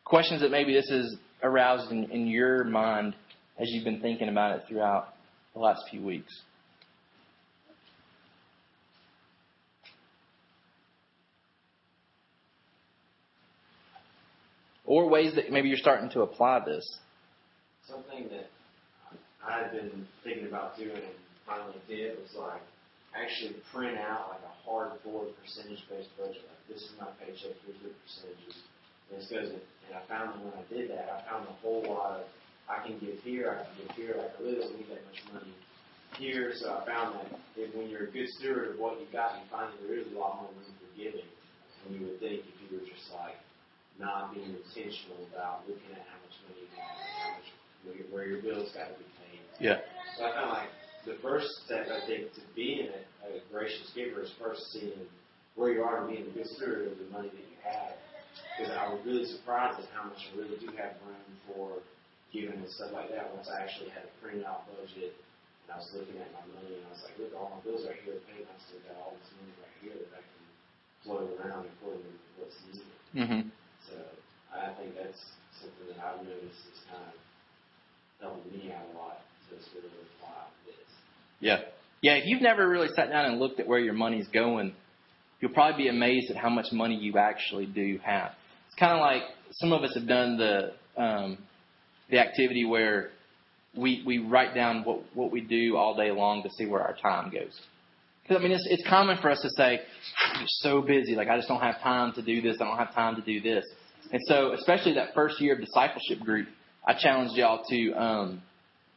questions that maybe this has aroused in, in your mind as you've been thinking about it throughout the last few weeks? or ways that maybe you're starting to apply this. Something that I had been thinking about doing and finally did was like actually print out like a hardboard percentage-based budget. Like this is my paycheck, here's the percentages. And goes in, and I found when I did that, I found a whole lot of I can give here, I can give here. Like I really don't need that much money here. So I found that if, when you're a good steward of what you got, you find that there is a lot more room for giving than you would think if you were just like not being intentional about looking at how much money you have, how much where your bills got to be paid. Yeah. So I found like the first step I think to being a, a gracious giver is first seeing where you are and being a good steward of the money that you have. Because I was really surprised at how much I really do have room for giving and stuff like that. Once I actually had a printed out budget and I was looking at my money and I was like, look, all my bills are here paid. I still got all this money right here that I can float around according to what's needed. Mm-hmm. So I think that's something that I've noticed is kind of helping me out a lot to sort of apply this. Yeah. Yeah, if you've never really sat down and looked at where your money's going, you'll probably be amazed at how much money you actually do have. It's kind of like some of us have done the um, the activity where we we write down what what we do all day long to see where our time goes. Because I mean, it's it's common for us to say, "I'm so busy, like I just don't have time to do this. I don't have time to do this." And so, especially that first year of discipleship group, I challenged y'all to um,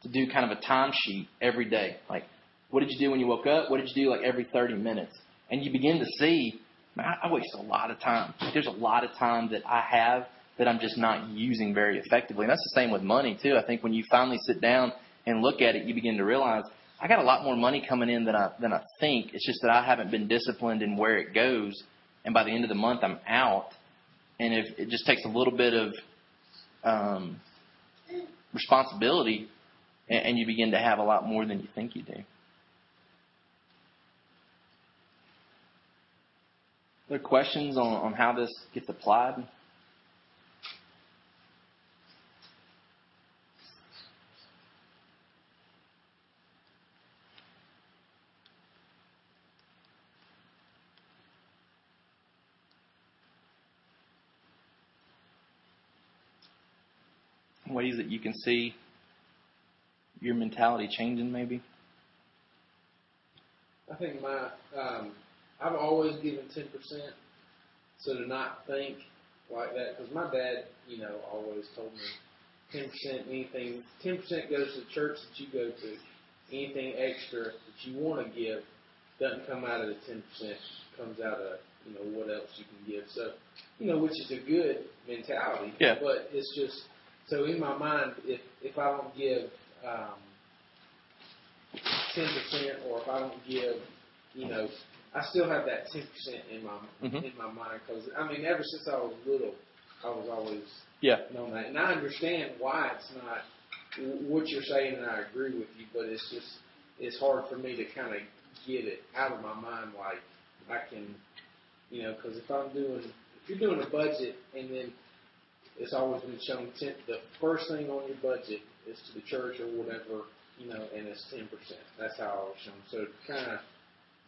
to do kind of a timesheet every day. Like, what did you do when you woke up? What did you do like every 30 minutes? And you begin to see, man, I waste a lot of time. There's a lot of time that I have that I'm just not using very effectively. And that's the same with money too. I think when you finally sit down and look at it, you begin to realize I got a lot more money coming in than I than I think. It's just that I haven't been disciplined in where it goes, and by the end of the month, I'm out and if it just takes a little bit of um, responsibility and, and you begin to have a lot more than you think you do. Are there questions on, on how this gets applied? Ways that you can see your mentality changing, maybe? I think my um, I've always given ten percent, so to not think like that, because my dad, you know, always told me ten percent anything. Ten percent goes to the church that you go to. Anything extra that you want to give doesn't come out of the ten percent. Comes out of you know what else you can give. So you know, which is a good mentality. Yeah. But it's just so in my mind, if if I don't give um, ten percent, or if I don't give, you know, I still have that ten percent in my Mhm. in my mind because I mean, ever since I was little, I was always Yeah. known that, and I understand why it's not what you're saying, and I agree with you, but it's just it's hard for me to kind of get it out of my mind, like I can, you know, because if I'm doing if you're doing a budget and then it's always been shown ten, the first thing on your budget is to the church or whatever, you know, and it's ten percent. That's how I was shown. So kind of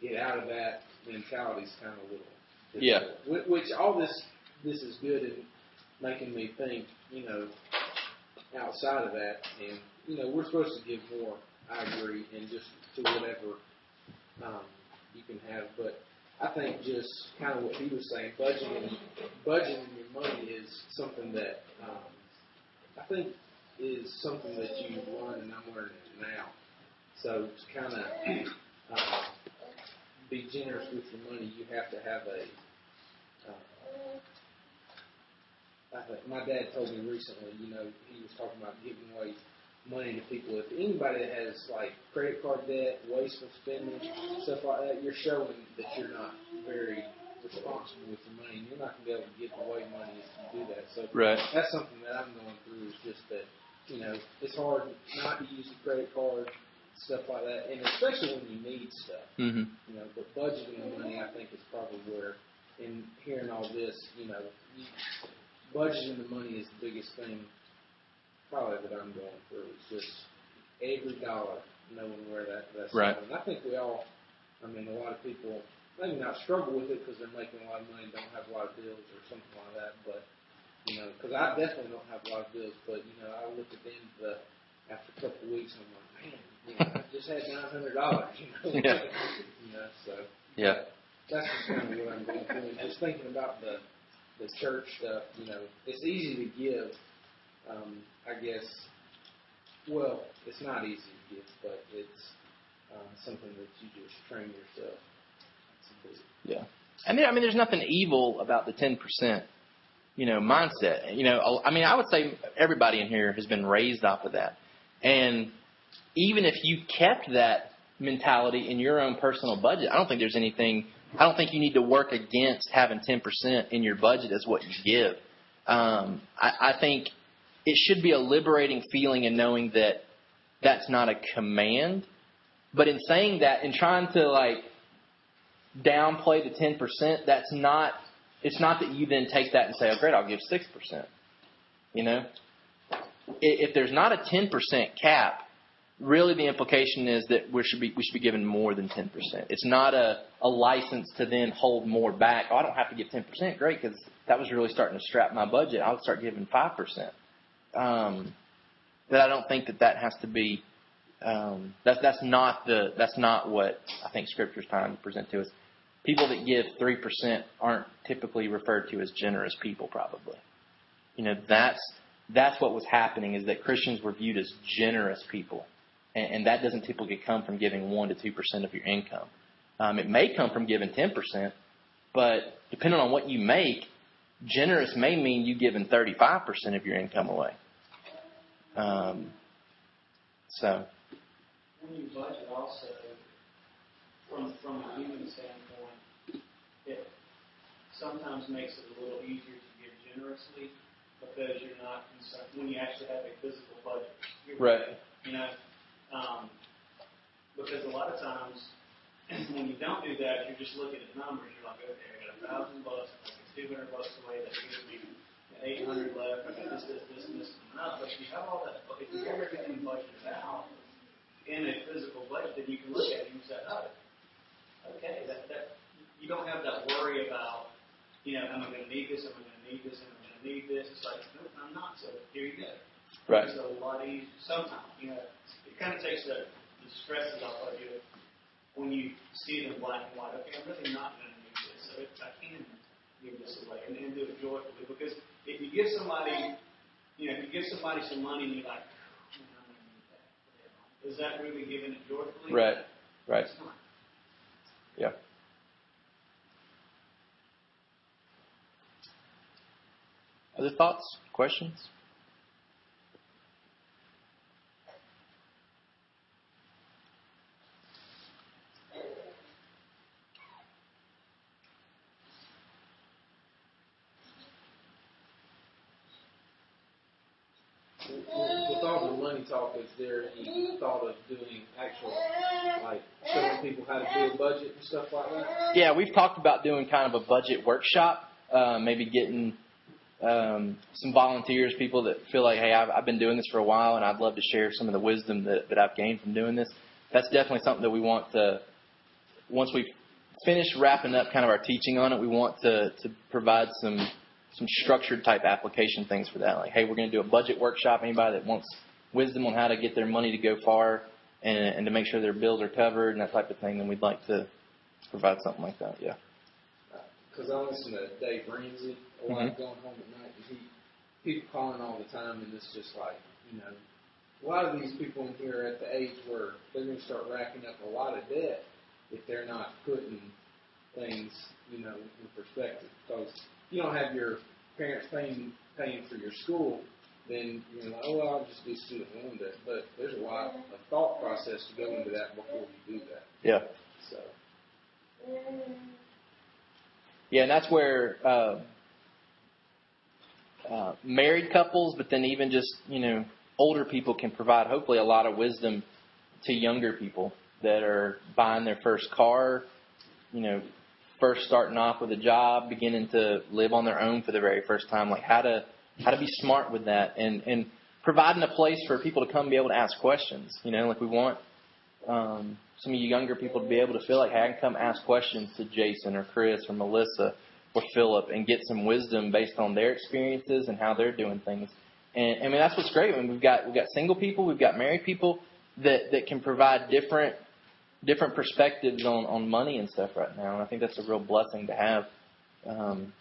get out of that mentality is kind of a little Yeah. Which all this this is good in making me think, you know, outside of that, and you know, we're supposed to give more. I agree, and just to whatever um, you can have, but I think just kind of what he was saying, budgeting, budgeting your money is something that um, I think is something that you learn, and I'm learning it now. So to kind of uh, be generous with your money, you have to have a. Uh, I think my dad told me recently, you know, he was talking about giving away money to people. If anybody that has like credit card debt, wasteful spending, stuff like that, you're showing that you're not very responsible with your money, you're not going to be able to give away money if you do that. So Right. that's something that I'm going through is just that, you know, it's hard not to use the credit card, stuff like that, and especially when you need stuff, Mm-hmm. you know. But budgeting the money, I think, is probably where, in hearing all this, you know, you, budgeting the money is the biggest thing probably that I'm going through. It's just every dollar, knowing where that that's Right. going. And I think we all, I mean, a lot of people maybe not struggle with it because they're making a lot of money and don't have a lot of bills or something like that. But you know, because I definitely don't have a lot of bills. But you know, I look at the end of the after a couple of weeks, and I'm like, man, you know, I <laughs> just had nine hundred dollars. You know, Yeah. you know, so Yeah. that's just kind of what I'm going through. And just thinking about the the church stuff, you know, it's easy to give. Um, I guess. Well, it's not easy to give, but it's um, something that you just train yourself. Yeah. And there, I mean, there's nothing evil about the 10%, you know, mindset. You know, I mean, I would say everybody in here has been raised off of that. And even if you kept that mentality in your own personal budget, I don't think there's anything, I don't think you need to work against having 10% in your budget as what you give. Um, I, I think it should be a liberating feeling in knowing that that's not a command. But in saying that and trying to like downplay the ten percent, that's not. It's not that you then take that and say, "Oh, great, I'll give six percent." You know, if there's not a ten percent cap, really the implication is that we should be we should be given more than ten percent. It's not a a license to then hold more back. Oh, I don't have to give ten percent. Great, because that was really starting to strap my budget. I'll start giving five percent. Um, but I don't think that that has to be. Um, that's that's not the that's not what I think Scripture is trying to present to us. People that give three percent aren't typically referred to as generous people. Probably, you know that's that's what was happening is that Christians were viewed as generous people, and, and that doesn't typically come from giving one to two percent of your income. Um, it may come from giving ten percent, but depending on what you make, generous may mean you giving thirty five percent of your income away. Um, so When you budget also, from, from a human standpoint, it sometimes makes it a little easier to give generously because you're not concerned, when you actually have a physical budget. You're- Right. You know, um, because a lot of times <clears throat> when you don't do that, you're just looking at numbers. You're like, okay, I got a thousand bucks, I got two hundred bucks away. That gives me eight hundred left. I got this, this, this, and this coming up. But if you have all that, if you have everything budgeted out in a physical budget, then you can look at it and say, oh, okay, that that you don't have that worry about, you know, am I going to need this? Am I going to need this? Am I going to need this? It's like, nope, I'm not. So here you go. Right. It's a lot easier. Sometimes, you know, kind of takes the, the stresses off of you when you see it in black and white. Okay, I'm really not going to need this, so if I can give this away and, and do it joyfully. Because if you give somebody, you know, if you give somebody some money and you're like, oh, I'm going to need that. Is that really giving it joyfully? Right. Right. It's not. Yeah. Other thoughts? Questions? With all the money talk, is there any thought of doing actual, like, showing people how to do a budget and stuff like that? Yeah, we've talked about doing kind of a budget workshop. Uh, maybe getting um, some volunteers, people that feel like, hey, I've, I've been doing this for a while, and I'd love to share some of the wisdom that, that I've gained from doing this. That's definitely something that we want to. Once we finish wrapping up kind of our teaching on it, we want to to provide some some structured type application things for that. Like, hey, we're going to do a budget workshop. Anybody that wants wisdom on how to get their money to go far and, and to make sure their bills are covered and that type of thing, then we'd like to provide something like that. Yeah. Because I listen to Dave Ramsey a lot Mhm. going home at night, he people calling all the time, and it's just like you know, a lot of these people in here are at the age where they're going to start racking up a lot of debt if they're not putting things you know in perspective. Because you don't have your parents paying paying for your school, then you're like, oh, well, I'll just do student loan debt. But there's a lot of thought process to go into that before you do that. Yeah. So. Yeah, and that's where uh, uh, married couples, but then even just you know older people can provide hopefully a lot of wisdom to younger people that are buying their first car, you know, first starting off with a job, beginning to live on their own for the very first time, like how to how to be smart with that, and and providing a place for people to come be able to ask questions. You know, like we want um, some of you younger people to be able to feel like, hey, I can come ask questions to Jason or Chris or Melissa or Philip and get some wisdom based on their experiences and how they're doing things. And I mean, that's what's great. I mean, we've got we've got single people, we've got married people that that can provide different different perspectives on on money and stuff right now. And I think that's a real blessing to have. Um,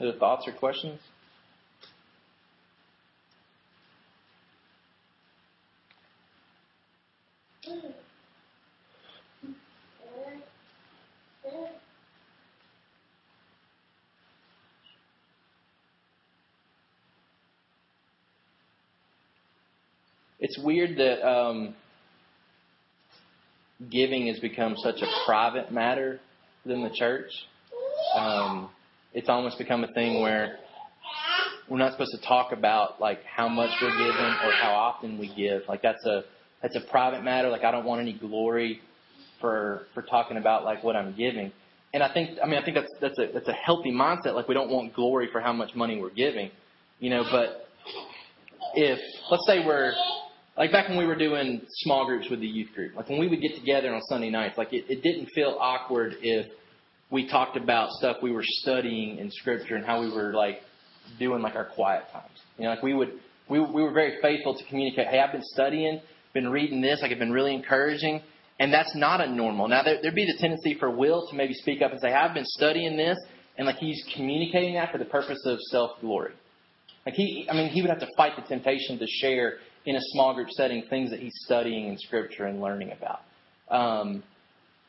other thoughts or questions? It's weird that um, giving has become such a private matter within the church. Um, it's almost become a thing where we're not supposed to talk about like how much we're giving or how often we give. Like that's a that's a private matter. Like I don't want any glory for for talking about like what I'm giving. And I think I mean I think that's that's a that's a healthy mindset. Like we don't want glory for how much money we're giving, you know. But if let's say we're like back when we were doing small groups with the youth group, like when we would get together on Sunday nights, like it, it didn't feel awkward if we talked about stuff we were studying in Scripture and how we were like doing like our quiet times. You know, like we would we we were very faithful to communicate. Hey, I've been studying, been reading this, like it's been really encouraging, and that's not a normal. Now there, there'd be the tendency for Will to maybe speak up and say, I've been studying this, and like he's communicating that for the purpose of self glory. Like he, I mean, he would have to fight the temptation to share in a small group setting things that he's studying in Scripture and learning about. Um,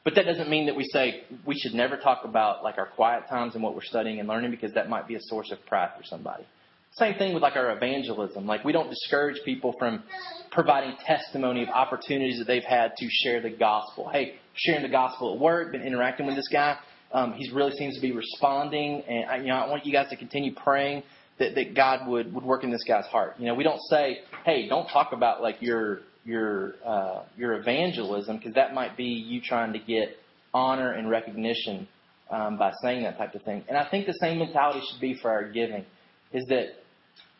but that doesn't mean that we say we should never talk about like our quiet times and what we're studying and learning because that might be a source of pride for somebody. Same thing with like our evangelism. Like we don't discourage people from providing testimony of opportunities that they've had to share the gospel. Hey, sharing the gospel at work, been interacting with this guy. Um, he really seems to be responding, and I, you know I want you guys to continue praying that, that God would, would work in this guy's heart. You know, we don't say, hey, don't talk about like your your uh, your evangelism because that might be you trying to get honor and recognition um, by saying that type of thing. And I think the same mentality should be for our giving. Is that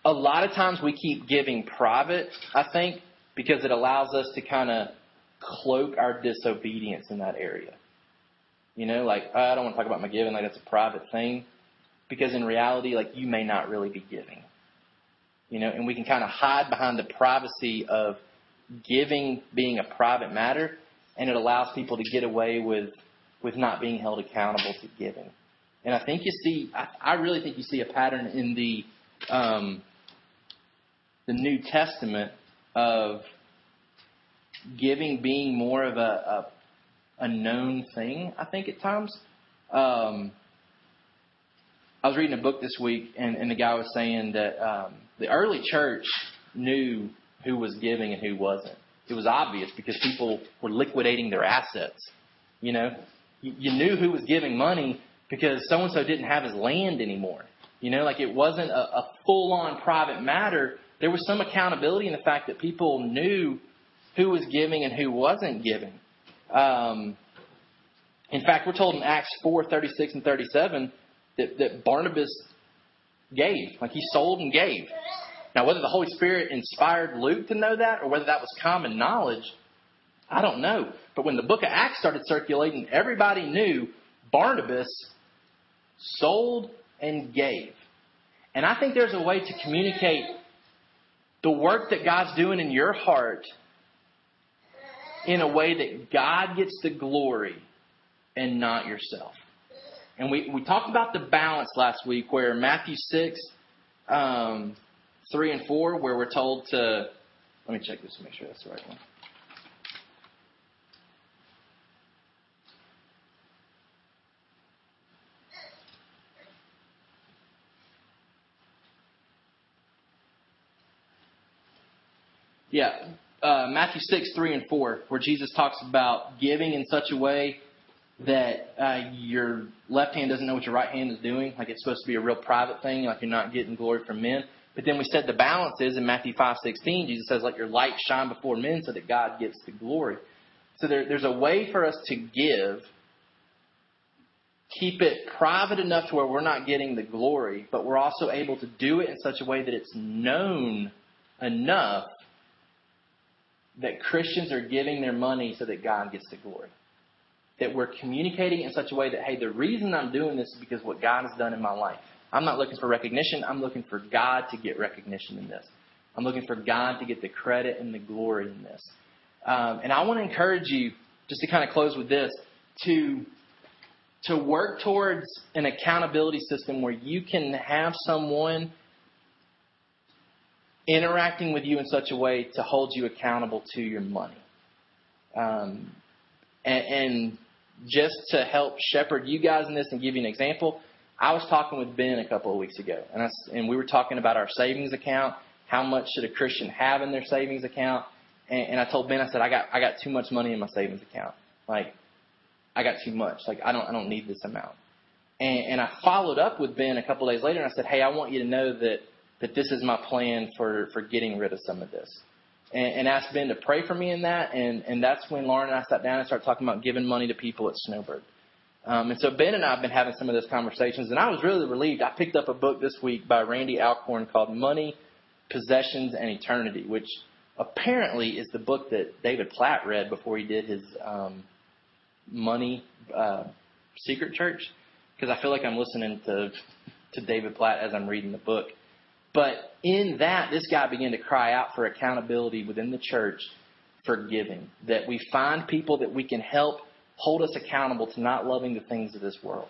a lot of times we keep giving private, I think, because it allows us to kind of cloak our disobedience in that area. You know, like, oh, I don't want to talk about my giving, like that's a private thing. Because in reality, like, you may not really be giving. You know, and we can kind of hide behind the privacy of giving being a private matter, and it allows people to get away with, with not being held accountable to giving. And I think you see, I, I really think you see a pattern in the um, the New Testament of giving being more of a, a, a known thing, I think, at times. Um, I was reading a book this week, and, and the guy was saying that um, the early church knew who was giving and who wasn't. It was obvious because people were liquidating their assets. You know, you, knew who was giving money because so and so didn't have his land anymore. You know, like it wasn't a, a full on private matter. There was some accountability in the fact that people knew who was giving and who wasn't giving. Um, in fact, we're told in Acts 4 36 and 37 that, that Barnabas gave. Like he sold and gave. Now, whether the Holy Spirit inspired Luke to know that or whether that was common knowledge, I don't know. But when the book of Acts started circulating, everybody knew Barnabas sold and gave. And I think there's a way to communicate the work that God's doing in your heart in a way that God gets the glory and not yourself. And we, we talked about the balance last week where Matthew 6, um, 3 and 4, where we're told to. Let me check this to make sure that's the right one. Yeah, uh, Matthew 6, 3 and 4, where Jesus talks about giving in such a way that uh, your left hand doesn't know what your right hand is doing. Like it's supposed to be a real private thing, like you're not getting glory from men. But then we said the balance is in Matthew 5, 16, Jesus says, let your light shine before men so that God gets the glory. So there, there's a way for us to give, keep it private enough to where we're not getting the glory, but we're also able to do it in such a way that it's known enough that Christians are giving their money so that God gets the glory. That we're communicating in such a way that, hey, the reason I'm doing this is because what God has done in my life. I'm not looking for recognition. I'm looking for God to get recognition in this. I'm looking for God to get the credit and the glory in this. Um, and I want to encourage you, just to kind of close with this, to to work towards an accountability system where you can have someone interacting with you in such a way to hold you accountable to your money. Um, and, and just to help shepherd you guys in this and give you an example, I was talking with Ben a couple of weeks ago, and, I, and we were talking about our savings account. How much should a Christian have in their savings account? And, and I told Ben, I said, I got I got too much money in my savings account. Like, I got too much. Like, I don't I don't need this amount. And, and I followed up with Ben a couple of days later, and I said, Hey, I want you to know that that this is my plan for, for getting rid of some of this. And, and asked Ben to pray for me in that. And, and that's when Lauren and I sat down and started talking about giving money to people at Snowbird. Um, and so Ben and I have been having some of those conversations, and I was really relieved. I picked up a book this week by Randy Alcorn called Money, Possessions, and Eternity, which apparently is the book that David Platt read before he did his um, Money uh, Secret Church. Because I feel like I'm listening to to David Platt as I'm reading the book. But in that, this guy began to cry out for accountability within the church for giving. That we find people that we can help hold us accountable to not loving the things of this world.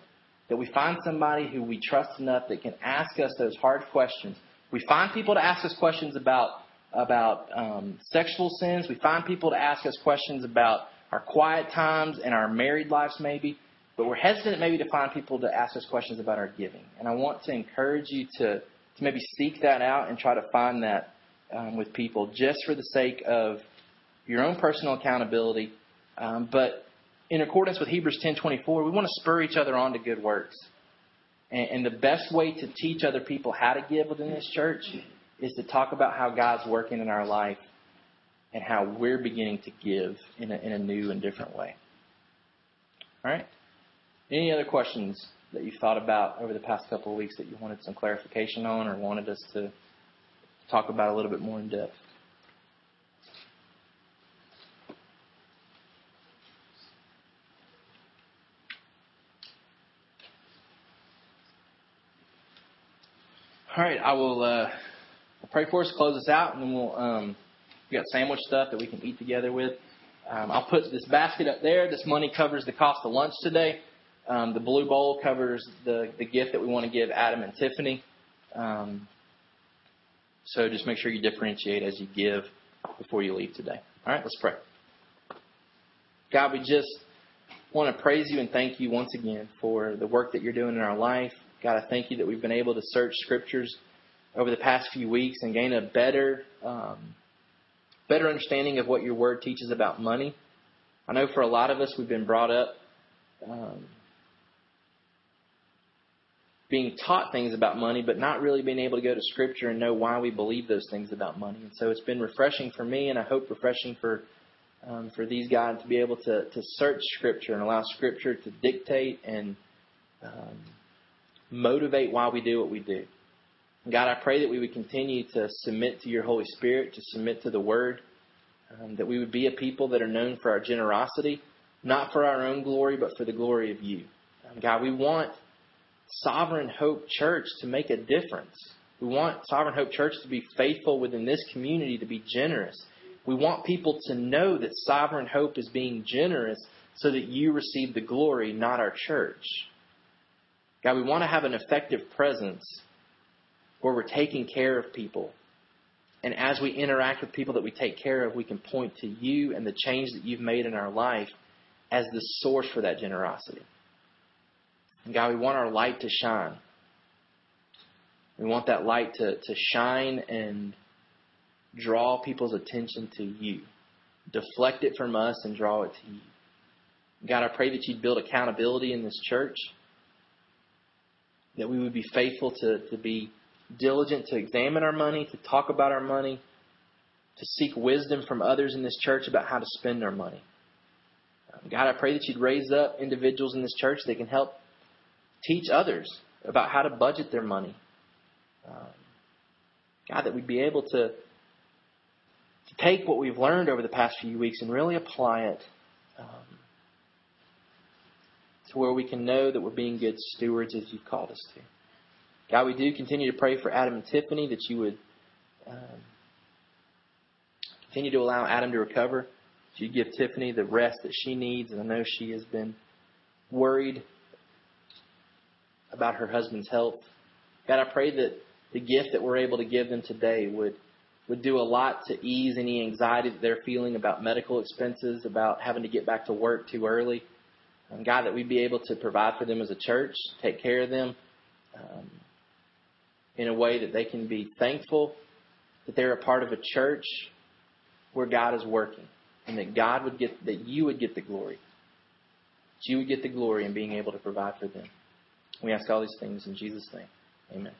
That we find somebody who we trust enough that can ask us those hard questions. We find people to ask us questions about about um, sexual sins. We find people to ask us questions about our quiet times and our married lives, maybe. But we're hesitant maybe to find people to ask us questions about our giving. And I want to encourage you to to maybe seek that out and try to find that um, with people just for the sake of your own personal accountability. Um, but in accordance with Hebrews 10:24, we want to spur each other on to good works. And, and the best way to teach other people how to give within this church is to talk about how God's working in our life and how we're beginning to give in a, in a new and different way. All right? Any other questions that you thought about over the past couple of weeks that you wanted some clarification on or wanted us to talk about a little bit more in depth? All right, I will uh, pray for us, close us out, and then we'll um, we got sandwich stuff that we can eat together with. Um, I'll put this basket up there. This money covers the cost of lunch today. Um, the blue bowl covers the the gift that we want to give Adam and Tiffany. Um, so just make sure you differentiate as you give before you leave today. All right, let's pray. God, we just want to praise you and thank you once again for the work that you're doing in our life. God, I thank you that we've been able to search scriptures over the past few weeks and gain a better, um, better understanding of what your word teaches about money. I know for a lot of us, we've been brought up um, being taught things about money, but not really being able to go to scripture and know why we believe those things about money. And so it's been refreshing for me, and I hope refreshing for um, for these guys to be able to to search scripture and allow scripture to dictate and um, motivate why we do what we do. God, I pray that we would continue to submit to your Holy Spirit, to submit to the Word, um, that we would be a people that are known for our generosity, not for our own glory, but for the glory of you. Um, God, we want Sovereign Hope Church to make a difference. We want Sovereign Hope Church to be faithful within this community, to be generous. We want people to know that Sovereign Hope is being generous so that you receive the glory, not our church. God, we want to have an effective presence where we're taking care of people. And as we interact with people that we take care of, we can point to you and the change that you've made in our life as the source for that generosity. And God, we want our light to shine. We want that light to, to shine and draw people's attention to you. Deflect it from us and draw it to you. God, I pray that you'd build accountability in this church that we would be faithful to, to be diligent to examine our money, to talk about our money, to seek wisdom from others in this church about how to spend our money. Um, God, I pray that you'd raise up individuals in this church that can help teach others about how to budget their money. Um, God, that we'd be able to, to take what we've learned over the past few weeks and really apply it um, to where we can know that we're being good stewards as you've called us to. God, we do continue to pray for Adam and Tiffany that you would um, continue to allow Adam to recover. That you give Tiffany the rest that she needs. And I know she has been worried about her husband's health. God, I pray that the gift that we're able to give them today would would do a lot to ease any anxiety that they're feeling about medical expenses, about having to get back to work too early. And God, that we'd be able to provide for them as a church, take care of them um, in a way that they can be thankful that they're a part of a church where God is working, and that God would get that you would get the glory. That you would get the glory in being able to provide for them. We ask all these things in Jesus' name. Amen.